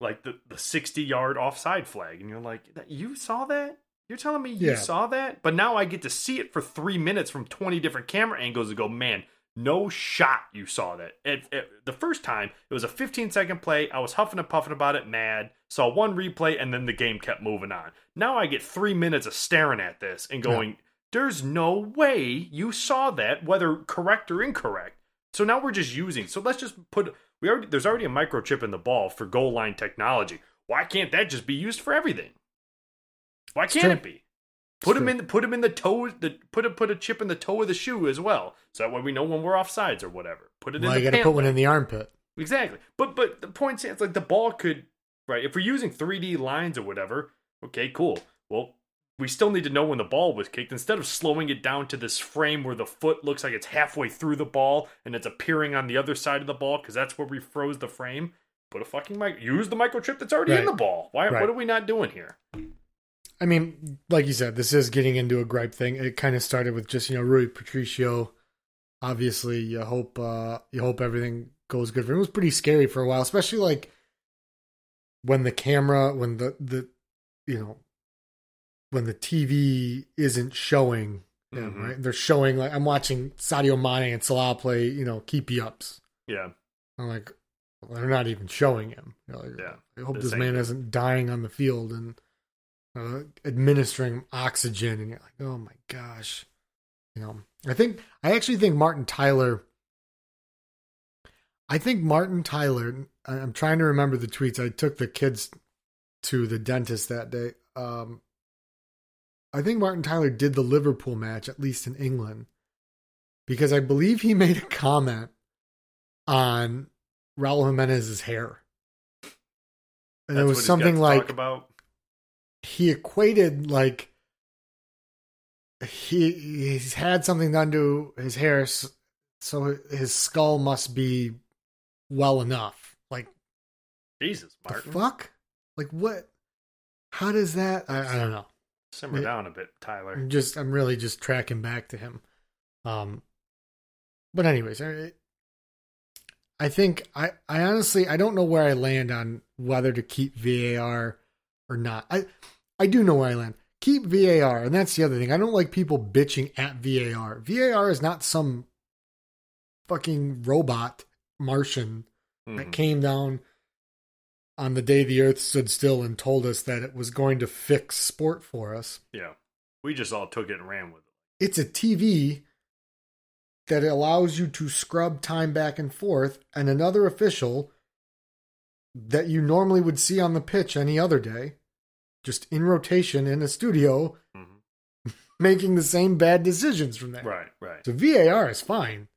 Speaker 2: like the, the 60 yard offside flag. And you're like, you saw that? You're telling me you
Speaker 1: Yeah.
Speaker 2: saw that? But now I get to see it for three minutes from 20 different camera angles and go, man, no shot you saw that. It, it- the first time, it was a 15 second play. I was huffing and puffing about it, mad. Saw one replay, and then the game kept moving on. Now I get three minutes of staring at this and going, there's no way you saw that, whether correct or incorrect. So now we're just using. So let's just put. We already there's already a microchip in the ball for goal line technology. Why can't that just be used for everything? Why can't
Speaker 1: true.
Speaker 2: it be? Put
Speaker 1: It's
Speaker 2: him in. Put him in the toe. The put a put a chip in the toe of the shoe as well. So that way we know when we're off sides or whatever. Put it
Speaker 1: well,
Speaker 2: in
Speaker 1: you
Speaker 2: the
Speaker 1: got to put one in the armpit.
Speaker 2: Exactly. But but the point stands like the ball could right, if we're using 3D lines or whatever, okay, cool. Well, we still need to know when the ball was kicked instead of slowing it down to this frame where the foot looks like it's halfway through the ball and it's appearing on the other side of the ball because that's where we froze the frame. Put a fucking mic use the microchip that's already in the ball. Why
Speaker 1: Right.
Speaker 2: what are we not doing here?
Speaker 1: I mean, like you said, this is getting into a gripe thing. It kind of started with just you know Rui Patricio. Obviously, you hope uh, you hope everything goes good for him. It was pretty scary for a while, especially like when the camera, when the the you know when the TV isn't showing him.
Speaker 2: Mhm.
Speaker 1: Right, they're showing like I'm watching Sadio Mane and Salah play. You know, keepy ups.
Speaker 2: Yeah.
Speaker 1: I'm like, well, they're not even showing him. Like,
Speaker 2: Yeah.
Speaker 1: I hope this man isn't dying on the field and uh, administering oxygen. And you're like, oh my gosh. You know, I think, I actually think Martin Tyler, I think Martin Tyler, I'm trying to remember the tweets. I took the kids to the dentist that day. Um, I think Martin Tyler did the Liverpool match, at least in England, because I believe he made a comment on Raul Jimenez's hair. And
Speaker 2: That's
Speaker 1: it was something like
Speaker 2: about.
Speaker 1: He equated like he he's had something done to his hair so his skull must be well enough. Like
Speaker 2: Jesus,
Speaker 1: the
Speaker 2: Martin.
Speaker 1: fuck? Like what? How does that? I, I don't know.
Speaker 2: Simmer
Speaker 1: Yeah.
Speaker 2: down a bit, Tyler.
Speaker 1: I'm just I'm really just tracking back to him. Um, but anyways, I, I think I I honestly I don't know where I land on whether to keep VAR or not. I I do know where I land. Keep VAR, and that's the other thing. I don't like people bitching at VAR. VAR is not some fucking robot Martian that
Speaker 2: Mhm.
Speaker 1: came down on the day the Earth stood still and told us that it was going to fix sport for us.
Speaker 2: Yeah. We just all took it and ran with it.
Speaker 1: it's a TV that allows you to scrub time back and forth, and another official that you normally would see on the pitch any other day, just in rotation in a studio,
Speaker 2: hmm
Speaker 1: making the same bad decisions from there.
Speaker 2: Right, right.
Speaker 1: So VAR is fine.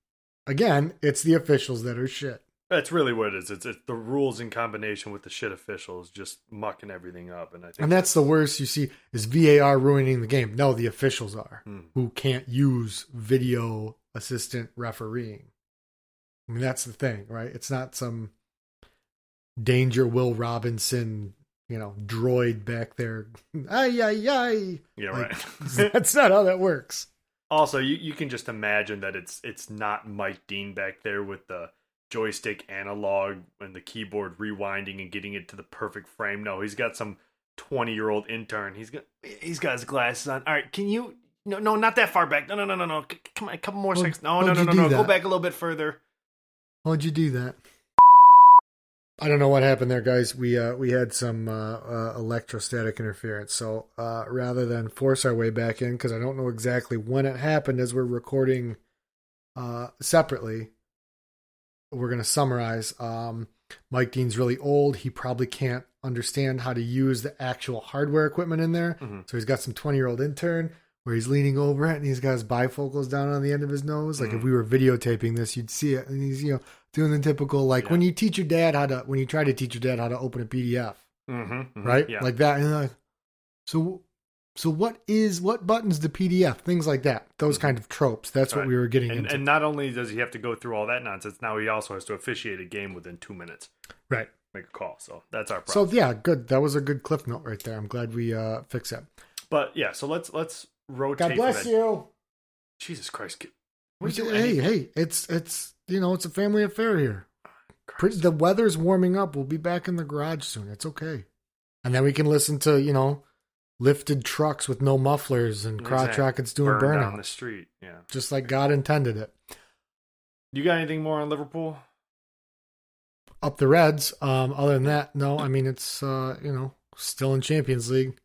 Speaker 1: Again, it's the officials that are shit.
Speaker 2: That's really what it is. It's, it's the rules in combination with the shit officials just mucking everything up, and I think
Speaker 1: And that's the worst you see is VAR ruining the game. No, the officials are
Speaker 2: Hmm.
Speaker 1: who can't use video assistant refereeing. I mean, that's the thing, right? It's not some danger Will Robinson, you know, droid back there. Ay, ay, ay.
Speaker 2: yeah,
Speaker 1: Like,
Speaker 2: right.
Speaker 1: that's not how that works.
Speaker 2: also, you, you can just imagine that it's it's not Mike Dean back there with the joystick analog and the keyboard rewinding and getting it to the perfect frame. No, he's got some 20 year old intern. He's got he's got his glasses on. All right, can you no no not that far back. No no no no no. Come on, a couple more
Speaker 1: Well,
Speaker 2: seconds. No no no no no. Go back a little bit further.
Speaker 1: Why'd you do that? I don't know what happened there, guys. We uh, we had some uh, uh, electrostatic interference. So uh, rather than force our way back in, because I don't know exactly when it happened, as we're recording uh, separately, we're going to summarize. Um, Mike Dean's really old. He probably can't understand how to use the actual hardware equipment in there.
Speaker 2: Mhm.
Speaker 1: So he's got some 20 year old intern where he's leaning over it and he's got his bifocals down on the end of his nose. Like if
Speaker 2: Mhm.
Speaker 1: we were videotaping this, you'd see it. And he's, you know, doing the typical, like
Speaker 2: Yeah.
Speaker 1: when you teach your dad how to, when you try to teach your dad how to open a PDF,
Speaker 2: Mm-hmm,
Speaker 1: right?
Speaker 2: Yeah.
Speaker 1: Like that. And like, so, so what is, what buttons the PDF? Things like that. Those
Speaker 2: Mhm.
Speaker 1: kind of tropes. That's what we were getting
Speaker 2: and,
Speaker 1: into.
Speaker 2: and not only does he have to go through all that nonsense, now he also has to officiate a game within two minutes.
Speaker 1: right.
Speaker 2: Make a call. So that's our problem.
Speaker 1: So yeah, good. That was a good cliff note right there. I'm glad we uh fixed that.
Speaker 2: but yeah, so let's let's rotate.
Speaker 1: God bless you.
Speaker 2: Jesus Christ. kid.
Speaker 1: We
Speaker 2: We do
Speaker 1: hey, hey, it's it's you know it's a family affair here. Pretty, the weather's warming up. We'll be back in the garage soon. It's okay, and then we can listen to you know lifted trucks with no mufflers and crotch
Speaker 2: Exactly.
Speaker 1: rockets doing
Speaker 2: Burn
Speaker 1: burnout,
Speaker 2: the street. Yeah.
Speaker 1: just like God intended it.
Speaker 2: You got anything more on Liverpool?
Speaker 1: Up the Reds. Um, other than that, no. I mean, it's uh, you know still in Champions League.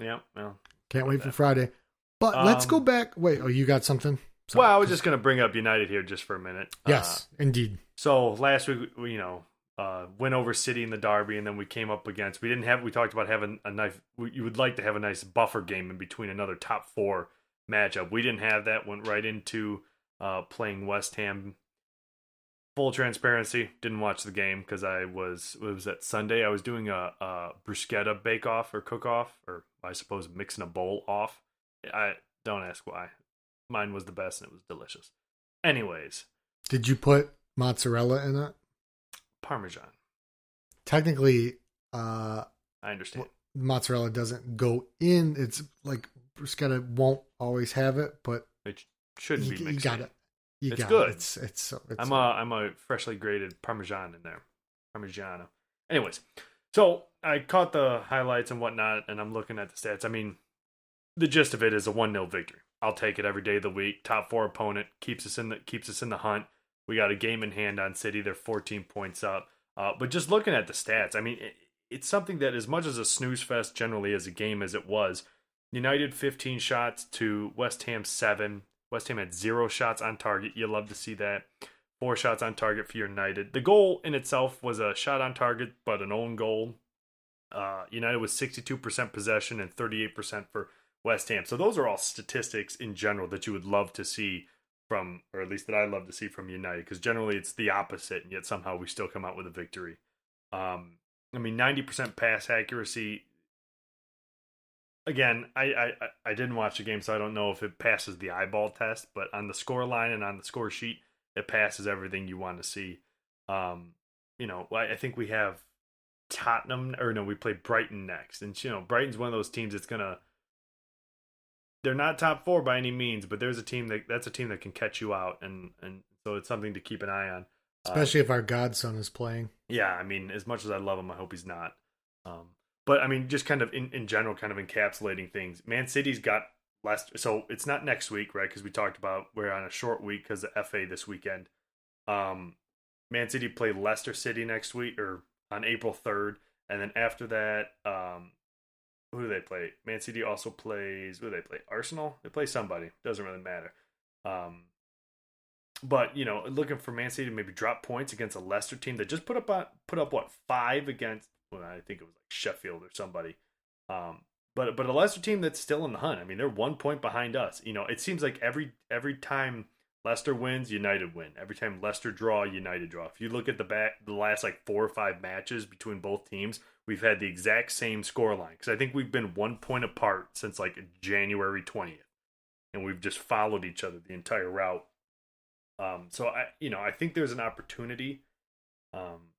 Speaker 2: Yeah. Well,
Speaker 1: Can't wait for Friday. But let's
Speaker 2: Um,
Speaker 1: go back. Wait, oh, you got something? Sorry.
Speaker 2: well, I was just going to bring up United here just for a minute. Uh,
Speaker 1: yes, indeed.
Speaker 2: so last week, we, you know, uh, went over City in the derby, and then we came up against. We didn't have. We talked about having a nice. we- You would like to have a nice buffer game in between another top four matchup. We didn't have that. Went right into uh, playing West Ham. Full transparency, didn't watch the game because I was. It was that Sunday. I was doing a, a bruschetta bake off or cook off, or I suppose mixing a bowl off. I don't ask why. Mine was the best and it was delicious. Anyways,
Speaker 1: Did you put mozzarella in it?
Speaker 2: Parmesan.
Speaker 1: Technically, uh,
Speaker 2: I understand.
Speaker 1: mozzarella doesn't go in. It's like bruschetta won't always have it, but
Speaker 2: It shouldn't
Speaker 1: you,
Speaker 2: be
Speaker 1: you
Speaker 2: mixed.
Speaker 1: got
Speaker 2: in.
Speaker 1: it. You
Speaker 2: It's
Speaker 1: got
Speaker 2: good.
Speaker 1: It. It's it's so. It's,
Speaker 2: I'm a I'm a freshly grated Parmesan in there, Parmigiano. Anyways, so I caught the highlights and whatnot, and I'm looking at the stats. I mean, the gist of it is a one 0 victory. I'll take it every day of the week. Top four opponent keeps us in the keeps us in the hunt. We got a game in hand on City. They're 14 points up. Uh, but just looking at the stats, I mean, it, it's something that as much as a snooze fest generally as a game as it was, United 15 shots to West Ham 7. West Ham had zero shots on target. You love to see that. Four shots on target for United. The goal in itself was a shot on target, but an own goal. Uh, United was 62% possession and 38% for West Ham. So those are all statistics in general that you would love to see from, or at least that I love to see from United, because generally it's the opposite, and yet somehow we still come out with a victory. Um, I mean, 90% pass accuracy. Again, I, I I didn't watch the game, so I don't know if it passes the eyeball test. But on the score line and on the score sheet, it passes everything you want to see. Um, you know, I, I think we have Tottenham, or no, we play Brighton next, and you know, Brighton's one of those teams that's gonna. They're not top four by any means, but there's a team that that's a team that can catch you out, and and so it's something to keep an eye on. Uh,
Speaker 1: especially if our godson is playing.
Speaker 2: yeah, I mean, as much as I love him, I hope he's not. Um, but I mean, just kind of in, in general, kind of encapsulating things. Man City's got last, so it's not next week, right? Because we talked about we're on a short week because of FA this weekend. Um, Man City play Leicester City next week or on April third, and then after that, um, who do they play? Man City also plays. Who do they play? Arsenal. They play somebody. Doesn't really matter. Um, but you know, looking for Man City to maybe drop points against a Leicester team that just put up on, put up what five against. Well, I think it was like Sheffield or somebody. Um, but but a Leicester team that's still in the hunt. I mean, they're one point behind us. You know, it seems like every every time Leicester wins, United win. Every time Leicester draw, United draw. If you look at the back, the last like four or five matches between both teams, we've had the exact same scoreline. Because I think we've been one point apart since like January twentieth, and we've just followed each other the entire route. Um, so I, you know, I think there's an opportunity. Um,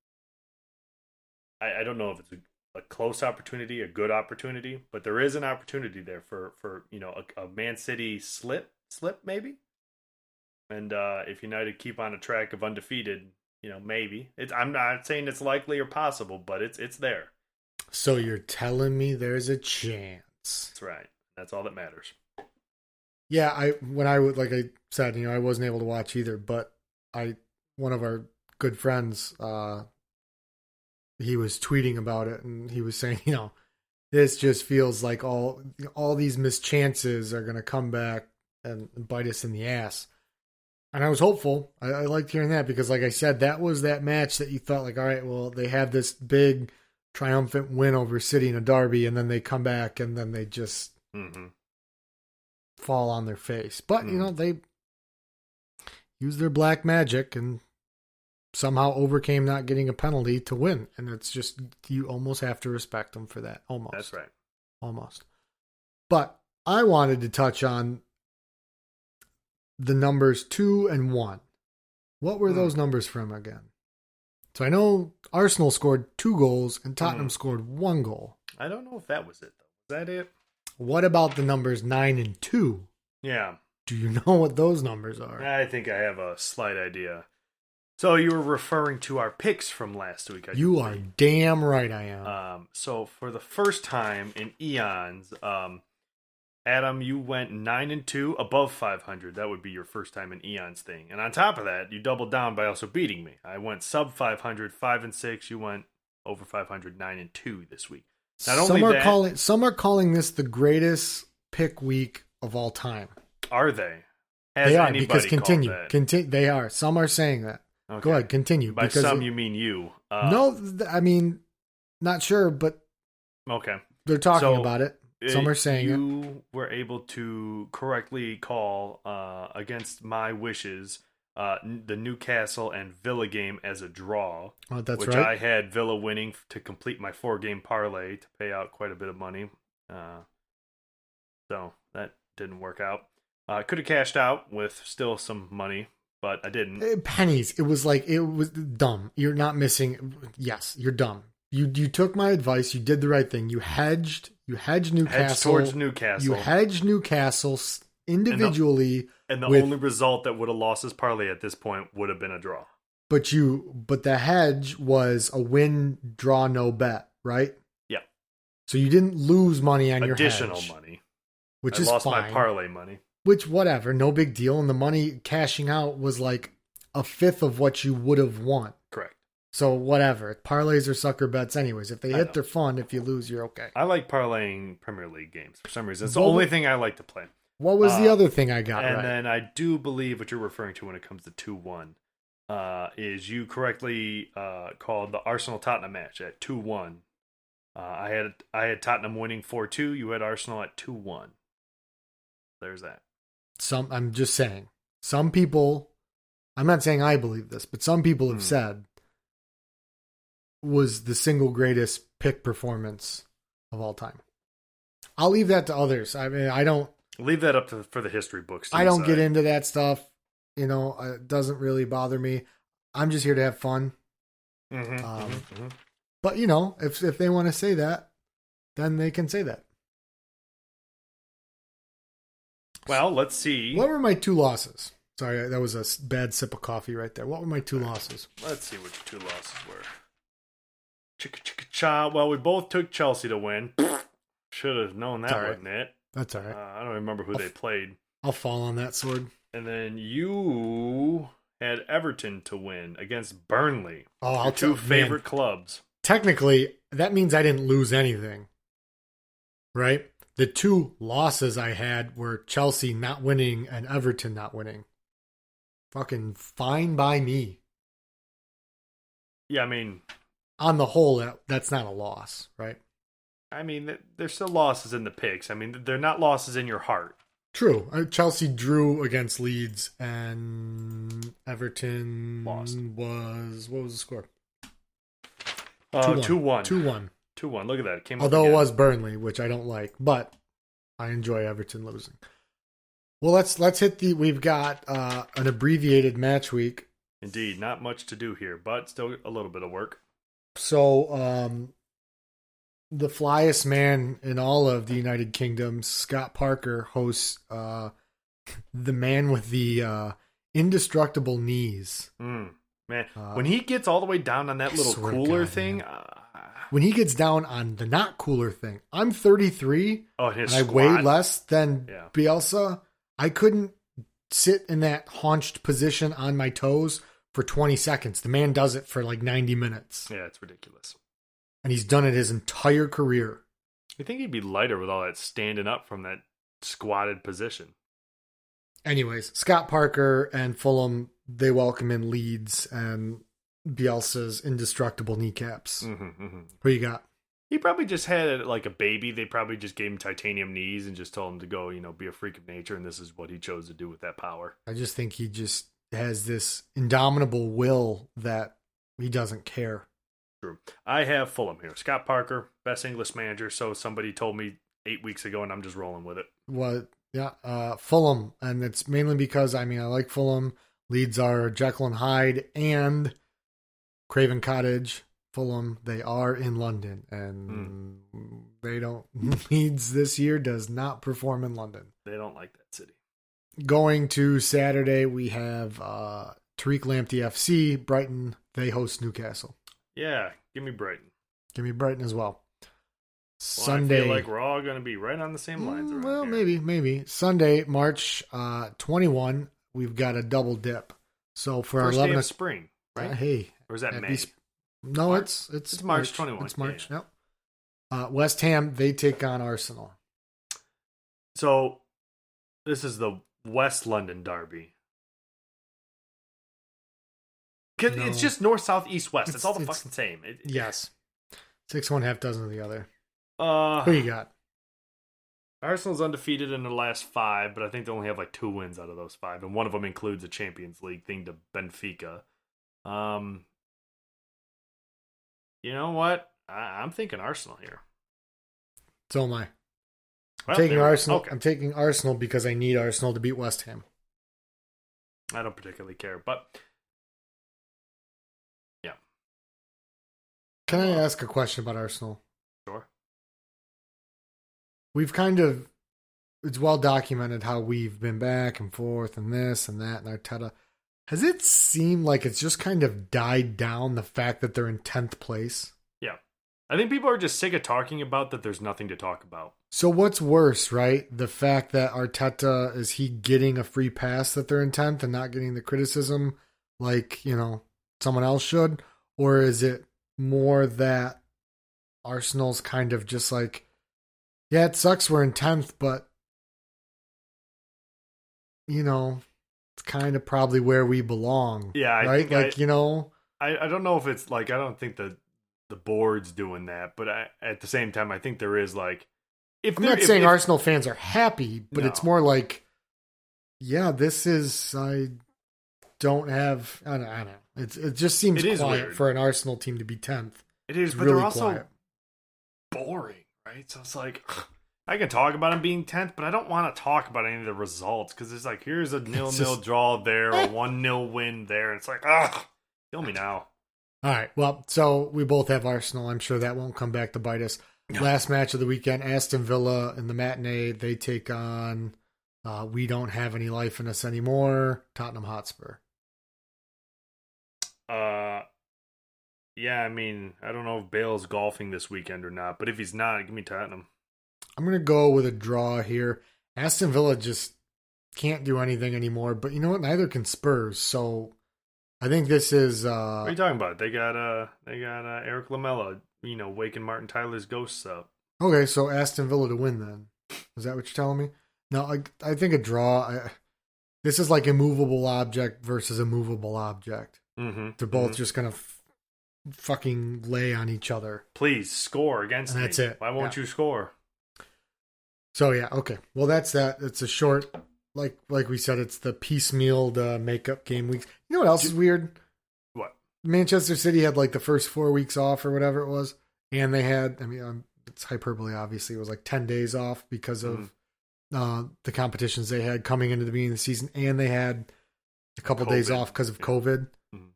Speaker 2: I, I don't know if it's a, a close opportunity, a good opportunity, but there is an opportunity there for for you know a, a Man City slip, slip maybe. And uh, if United keep on a track of undefeated, you know, maybe. It's I'm not saying it's likely or possible, but it's it's there.
Speaker 1: So you're telling me there's a chance?
Speaker 2: That's right. That's all that matters.
Speaker 1: Yeah, I when I would like I said, you know, I wasn't able to watch either, but I one of our good friends, uh he was tweeting about it and he was saying, you know, this just feels like all all these mischances are gonna come back and bite us in the ass. And I was hopeful. I, I liked hearing that because, like I said, that was that match that you thought, like, all right, well, they have this big triumphant win over City in a derby, and then they come back and then they just
Speaker 2: hmm
Speaker 1: fall on their face. But you
Speaker 2: Mm.
Speaker 1: know they use their black magic and somehow overcame not getting a penalty to win, and it's just you almost have to respect them for that. Almost,
Speaker 2: That's right.
Speaker 1: almost. But I wanted to touch on the numbers two and one. What were
Speaker 2: Hmm.
Speaker 1: those numbers from again? So I know Arsenal scored two goals and Tottenham
Speaker 2: Hmm.
Speaker 1: scored one goal.
Speaker 2: I don't know if that was it though. Was that it?
Speaker 1: What about the numbers nine and two?
Speaker 2: Yeah.
Speaker 1: Do you know what those numbers are?
Speaker 2: I think I have a slight idea. So you were referring to our picks from last week. I
Speaker 1: You are damn right I am.
Speaker 2: Um, so for the first time in eons, um, Adam, you went nine and two above five hundred. That would be your first time in eons thing. And on top of that, you doubled down by also beating me. I went sub 500, five and six. You went over 500, nine and two this week. Not
Speaker 1: some are
Speaker 2: that-
Speaker 1: calling some are calling this the greatest pick week of all time.
Speaker 2: Are they? Has
Speaker 1: they are because continue, continue. They are. Some are saying that.
Speaker 2: Okay.
Speaker 1: Go ahead, continue.
Speaker 2: By
Speaker 1: because
Speaker 2: some,
Speaker 1: it-
Speaker 2: you mean you? Uh,
Speaker 1: no, th- I mean, not sure, but
Speaker 2: Okay.
Speaker 1: they're talking
Speaker 2: So,
Speaker 1: about it. Some
Speaker 2: Uh,
Speaker 1: are saying it.
Speaker 2: you were able to correctly call uh, against my wishes uh, n- the Newcastle and Villa game as a draw,
Speaker 1: Oh, that's
Speaker 2: which
Speaker 1: right.
Speaker 2: I had Villa winning to complete my four game parlay to pay out quite a bit of money. Uh, so that didn't work out. I could have cashed out with still some money, but I didn't.
Speaker 1: Eh, pennies. It was like it was dumb. You're not missing. Yes, you're dumb. You you took my advice. You did the right thing. You hedged. You hedged
Speaker 2: Hedged
Speaker 1: Newcastle.
Speaker 2: towards Newcastle,
Speaker 1: You hedged Newcastle individually,
Speaker 2: and the
Speaker 1: with-
Speaker 2: only result that would have lost his parlay at this point would have been a draw.
Speaker 1: but you but the hedge was a win, draw, no bet, right?
Speaker 2: Yeah.
Speaker 1: So you didn't lose money on
Speaker 2: Additional
Speaker 1: your hedge,
Speaker 2: money.
Speaker 1: which
Speaker 2: I
Speaker 1: is
Speaker 2: lost
Speaker 1: fine.
Speaker 2: my parlay money.
Speaker 1: which whatever, no big deal. And the money cashing out was like a fifth of what you would have won.
Speaker 2: Correct.
Speaker 1: So whatever. Parlays are sucker bets anyways. If they
Speaker 2: I
Speaker 1: hit,
Speaker 2: know.
Speaker 1: they're fun. If you lose, you're okay.
Speaker 2: I like parlaying Premier League games for some reason. It's the
Speaker 1: Well,
Speaker 2: only thing I like to play.
Speaker 1: What was the
Speaker 2: Uh,
Speaker 1: other thing I got
Speaker 2: and
Speaker 1: right?
Speaker 2: then I do believe what you're referring to when it comes to 2 1 uh, is you correctly uh, called the Arsenal Tottenham match at 2 1. Uh, I had I had Tottenham winning 4 2. You had Arsenal at 2 1. There's that.
Speaker 1: some I'm just saying. Some people I'm not saying I believe this, but some people have
Speaker 2: Hmm.
Speaker 1: said was the single greatest pick performance of all time. I'll leave that to others. I mean, I don't
Speaker 2: Leave that up to, for the history books. to
Speaker 1: I don't get into that stuff. You know, uh, it doesn't really bother me. I'm just here to have fun.
Speaker 2: Mhm,
Speaker 1: Um,
Speaker 2: mhm, mhm.
Speaker 1: But you know, if if they want to say that, then they can say that.
Speaker 2: Well, let's see.
Speaker 1: What were my two losses? Sorry, that was a bad sip of coffee right there. What were my two losses?
Speaker 2: Let's see what your two losses were. Chicka chicka cha. Well, we both took Chelsea to win. Should have known that
Speaker 1: right.
Speaker 2: wasn't it.
Speaker 1: That's all
Speaker 2: Uh. I don't remember who they played.
Speaker 1: I'll fall on that sword.
Speaker 2: And then you had Everton to win against Burnley.
Speaker 1: Oh, I'll
Speaker 2: two
Speaker 1: tell-
Speaker 2: favorite
Speaker 1: man,
Speaker 2: clubs.
Speaker 1: technically, that means I didn't lose anything, right? The two losses I had were Chelsea not winning and Everton not winning. Fucking fine by me.
Speaker 2: Yeah, I mean,
Speaker 1: On the whole, that, that's not a loss, right?
Speaker 2: I mean, there's still losses in the picks. I mean, they're not losses in your heart.
Speaker 1: True. Uh, Chelsea drew against Leeds and Everton
Speaker 2: Lost.
Speaker 1: was what was the score?
Speaker 2: Uh, two one.
Speaker 1: Two one.
Speaker 2: Two one. Look at that. It came.
Speaker 1: Although it was Burnley, which I don't like, but I enjoy Everton losing. Well, let's let's hit the. We've got uh, an abbreviated match week,
Speaker 2: indeed not much to do here, but still a little bit of work.
Speaker 1: So um, the flyest man in all of the United Kingdom, Scott Parker, hosts uh, the man with the uh, indestructible knees.
Speaker 2: Mm. Man,
Speaker 1: Uh,
Speaker 2: when he gets all the way down on that
Speaker 1: I
Speaker 2: little cooler
Speaker 1: God,
Speaker 2: thing, uh,
Speaker 1: When he gets down on the not cooler thing, I'm 33
Speaker 2: oh, his
Speaker 1: and I weigh less than
Speaker 2: Yeah.
Speaker 1: Bielsa. I couldn't sit in that haunched position on my toes for 20 seconds. The man does it for like 90 minutes,
Speaker 2: Yeah, it's ridiculous.
Speaker 1: and he's done it his entire career.
Speaker 2: You think he'd be lighter with all that standing up from that squatted position?
Speaker 1: Anyways, Scott Parker and Fulham they welcome in Leeds and Bielsa's indestructible kneecaps.
Speaker 2: hmm hmm
Speaker 1: Who you got?
Speaker 2: He probably just had it like a baby. They probably just gave him titanium knees and just told him to go, you know, be a freak of nature. And this is what he chose to do with that power.
Speaker 1: I just think he just has this indomitable will that he doesn't care.
Speaker 2: True. I have Fulham here. Scott Parker, best English manager. So somebody told me eight weeks ago, and I'm just rolling with it.
Speaker 1: What? Yeah, uh, Fulham, and it's mainly because I mean I like Fulham. Leeds are Jekyll and Hyde and Craven Cottage. Fulham, they are in London, and they don't. Leeds this year does not perform in London.
Speaker 2: They don't like that city.
Speaker 1: Going to Saturday, we have uh, Tariq Lamptey FC, Brighton. They host Newcastle.
Speaker 2: Yeah, give me Brighton.
Speaker 1: Give me Brighton as well.
Speaker 2: Well,
Speaker 1: Sunday.
Speaker 2: I feel like we're all going to be right on the same lines.
Speaker 1: Mm, well,
Speaker 2: here.
Speaker 1: maybe, maybe Sunday, March uh, twenty one. We've got a double dip. So for
Speaker 2: First
Speaker 1: our eleven,
Speaker 2: of spring, right?
Speaker 1: uh, hey,
Speaker 2: or is that May?
Speaker 1: no,
Speaker 2: March?
Speaker 1: it's it's
Speaker 2: It's March 21,
Speaker 1: It's
Speaker 2: yeah,
Speaker 1: March. Yep. Uh, West Ham they take on Arsenal.
Speaker 2: So this is the West London Derby. 'Cause
Speaker 1: No.
Speaker 2: It's just north, south, east, west. It's,
Speaker 1: It's-
Speaker 2: all the
Speaker 1: it's-
Speaker 2: fucking same. It-
Speaker 1: Yes, six one half dozen of the other.
Speaker 2: Uh,
Speaker 1: Who you got?
Speaker 2: Arsenal's undefeated in the last five, but I think they only have like two wins out of those five, and one of them includes a Champions League thing to Benfica. Um, you know what? I, I'm thinking Arsenal here.
Speaker 1: So am I. I'm
Speaker 2: Well,
Speaker 1: taking
Speaker 2: there we go.
Speaker 1: Arsenal.
Speaker 2: Okay.
Speaker 1: I'm taking Arsenal because I need Arsenal to beat West Ham.
Speaker 2: I don't particularly care, but yeah,
Speaker 1: Can I um, ask a question about Arsenal?
Speaker 2: sure.
Speaker 1: we've kind of it's well documented how we've been back and forth and this and that and Arteta. Has it seemed like it's just kind of died down the fact that they're in tenth place?
Speaker 2: Yeah, I think people are just sick of talking about that. There's nothing to talk about.
Speaker 1: So what's worse, right? The fact that Arteta is he getting a free pass that they're in tenth and not getting the criticism like you know someone else should, or is it more that Arsenal's kind of just like, yeah, it sucks we're in tenth, but you know, it's kind of probably where we belong.
Speaker 2: Yeah, I
Speaker 1: right.
Speaker 2: think
Speaker 1: Like
Speaker 2: I-
Speaker 1: you know,
Speaker 2: I, I don't know if it's like I don't think the the board's doing that, but I, at the same time, I think there is like if
Speaker 1: I'm not
Speaker 2: if-
Speaker 1: saying
Speaker 2: if-
Speaker 1: Arsenal fans are happy, but it's more like, yeah, this is I don't have. I don't, I don't know. It's it just seems
Speaker 2: It
Speaker 1: quiet
Speaker 2: weird.
Speaker 1: for an Arsenal team to be tenth.
Speaker 2: It is,
Speaker 1: It's
Speaker 2: but
Speaker 1: really
Speaker 2: they're also
Speaker 1: quiet.
Speaker 2: boring, right? So it's like I can talk about them being tenth, but I don't want to talk about any of the results because it's like here's a nil nil
Speaker 1: just-
Speaker 2: draw there, a one nil win there, and it's like ah, kill me now.
Speaker 1: All right. Well, so we both have Arsenal. I'm sure that won't come back to bite us. Last match of the weekend, Aston Villa in the matinee. They take on. Uh, we don't have any life in us anymore. Tottenham Hotspur.
Speaker 2: Uh, yeah, I mean I don't know if Bale's golfing this weekend or not, but if he's not, give me Tottenham.
Speaker 1: I'm gonna go with a draw here. Aston Villa just can't do anything anymore. But you know what? Neither can Spurs. So I think this is.
Speaker 2: What are
Speaker 1: uh
Speaker 2: you talking about? They got uh they got uh, Erik Lamela, you know, waking Martin Tyler's ghosts up.
Speaker 1: Okay, so Aston Villa to win then. Is that what you're telling me? No, I I think a draw. I, this is like a movable object versus a movable object.
Speaker 2: Mm-hmm.
Speaker 1: They're both just gonna f- fucking lay on each other.
Speaker 2: Please score against
Speaker 1: And
Speaker 2: me.
Speaker 1: that's it.
Speaker 2: Why won't
Speaker 1: Yeah.
Speaker 2: you score?
Speaker 1: So yeah, okay. Well, that's that. It's a short, like like we said, it's the piecemealed uh, makeup game weeks. You know what else is weird? Manchester City had like the first four weeks off or whatever it was, and they had. I mean, um, it's hyperbole. Obviously, it was like ten days off because of uh, the competitions they had coming into the beginning of the season, and they had a couple days off because of
Speaker 2: Yeah.
Speaker 1: COVID.
Speaker 2: Mhm.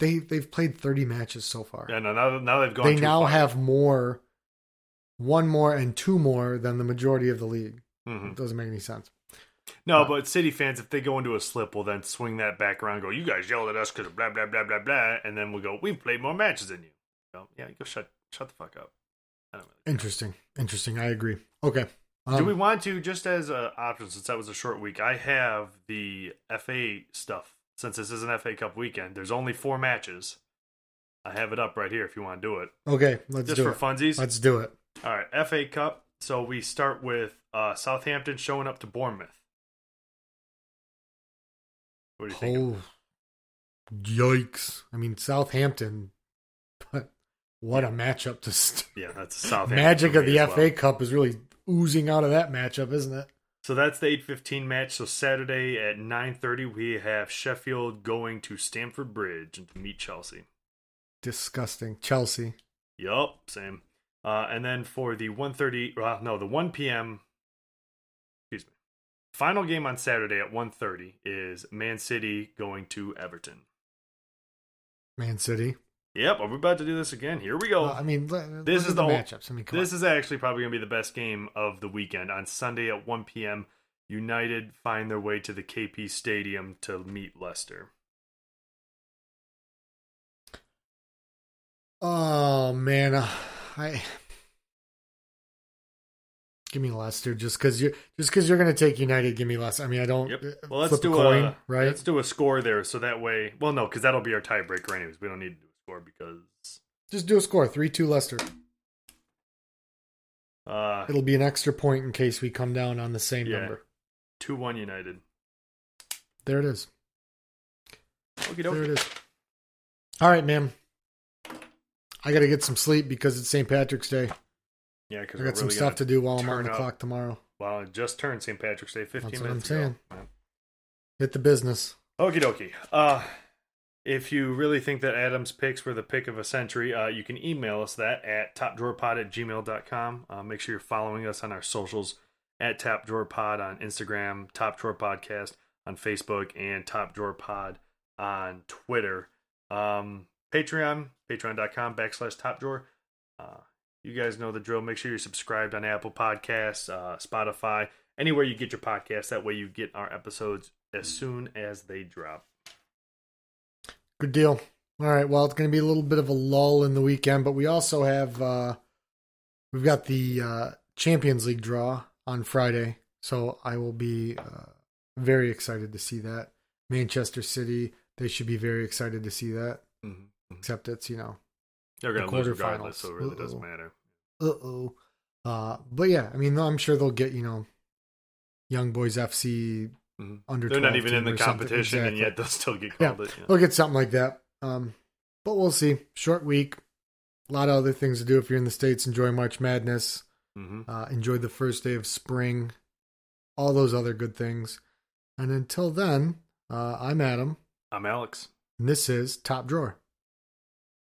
Speaker 1: They they've played thirty matches so far.
Speaker 2: Yeah, no, now, now they've gone.
Speaker 1: they now
Speaker 2: far.
Speaker 1: have more, one more and two more than the majority of the league.
Speaker 2: Mhm.
Speaker 1: It doesn't make any sense.
Speaker 2: No, but City fans, if they go into a slip, will then swing that back around. and Go, you guys yelled at us because of blah blah blah blah blah, and then we'll go. We've played more matches than you. Go, yeah, go shut shut the fuck up. I don't really.
Speaker 1: Interesting. Interesting. I agree. Okay. Um,
Speaker 2: Do we want to just as an option since that was a short week? I have the FA stuff since this is an FA Cup weekend. There's only four matches. I have it up right here if you want to do it,
Speaker 1: okay, let's do it.
Speaker 2: just
Speaker 1: do
Speaker 2: for
Speaker 1: it.
Speaker 2: funsies.
Speaker 1: Let's do it.
Speaker 2: All right, FA Cup. So we start with uh, Southampton showing up to Bournemouth. What do you think?
Speaker 1: Oh, yikes! I mean, Southampton, but what a matchup to st-
Speaker 2: Yeah, that's Southampton.
Speaker 1: magic of the FA
Speaker 2: well.
Speaker 1: Cup is really oozing out of that matchup, isn't it?
Speaker 2: So that's the eight fifteen match. So Saturday at nine thirty, we have Sheffield going to Stamford Bridge and to meet Chelsea.
Speaker 1: Disgusting. Chelsea.
Speaker 2: Yup, same. Uh, and then for the 1.30, well, no, the 1 p.m. Final game on Saturday at 1.30 is Man City going to Everton.
Speaker 1: Man City.
Speaker 2: Yep, are we about to do this again? Here we go.
Speaker 1: Uh, I mean,
Speaker 2: This is the whole-
Speaker 1: matchups. I mean,
Speaker 2: this
Speaker 1: on.
Speaker 2: is actually probably going to be the best game of the weekend. On Sunday at 1 p.m., United find their way to the KP Stadium to meet Leicester.
Speaker 1: Oh man, uh, I give me Leicester just because you're just because you're gonna take United. Give me Leicester. I mean, I don't.
Speaker 2: Yep.
Speaker 1: uh,
Speaker 2: Well, let's do
Speaker 1: a coin,
Speaker 2: a
Speaker 1: right?
Speaker 2: Let's do a score there, so that way. Well, no, because that'll be our tiebreaker anyways. We don't need to do a score because
Speaker 1: Just do a score three two Leicester.
Speaker 2: uh,
Speaker 1: It'll be an extra point in case we come down on the same
Speaker 2: Yeah.
Speaker 1: number.
Speaker 2: two one United.
Speaker 1: There it is.
Speaker 2: Okie
Speaker 1: There it is. All right, ma'am. I got to get some sleep because it's St. Patrick's Day.
Speaker 2: Yeah, because
Speaker 1: I got some stuff to do while I'm on the
Speaker 2: up.
Speaker 1: clock tomorrow.
Speaker 2: Well, it just turned St. Patrick's Day 15
Speaker 1: That's
Speaker 2: minutes
Speaker 1: I'm
Speaker 2: ago.
Speaker 1: saying. Hit the business.
Speaker 2: Okie dokie. Uh, if you really think that Adam's picks were the pick of a century, uh, you can email us that at topdrawerpod at gmail.com. Uh, make sure you're following us on our socials at Top Drawer Pod on Instagram, Top Drawer Podcast on Facebook, and Top Drawer Pod on Twitter. Um, Patreon, patreon.com backslash Top Drawer. Uh, you guys know the drill. Make sure you're subscribed on Apple Podcasts, uh, Spotify, anywhere you get your podcasts. That way you get our episodes as soon as they drop.
Speaker 1: Good deal. All right. Well, it's going to be a little bit of a lull in the weekend, but we also have uh we've got the uh Champions League draw on Friday, so I will be uh, very excited to see that. Manchester City, they should be very excited to see that.
Speaker 2: Mm-hmm.
Speaker 1: Except it's you know,
Speaker 2: They're going to lose regardless,
Speaker 1: quarterfinals.
Speaker 2: so it really doesn't
Speaker 1: Uh-oh.
Speaker 2: matter.
Speaker 1: uh oh. Uh, but yeah, I mean, I'm sure they'll get you know, Young Boys FC
Speaker 2: Mhm.
Speaker 1: under.
Speaker 2: They're not even in the competition, and yet they'll still get
Speaker 1: Yeah.
Speaker 2: called it. Yeah.
Speaker 1: They'll get something like that. Um, but we'll see. Short week. A lot of other things to do if you're in the States. Enjoy March Madness.
Speaker 2: hmm
Speaker 1: Uh, enjoy the first day of spring. All those other good things. And until then, uh, I'm Adam.
Speaker 2: I'm Alex.
Speaker 1: And this is Top Drawer.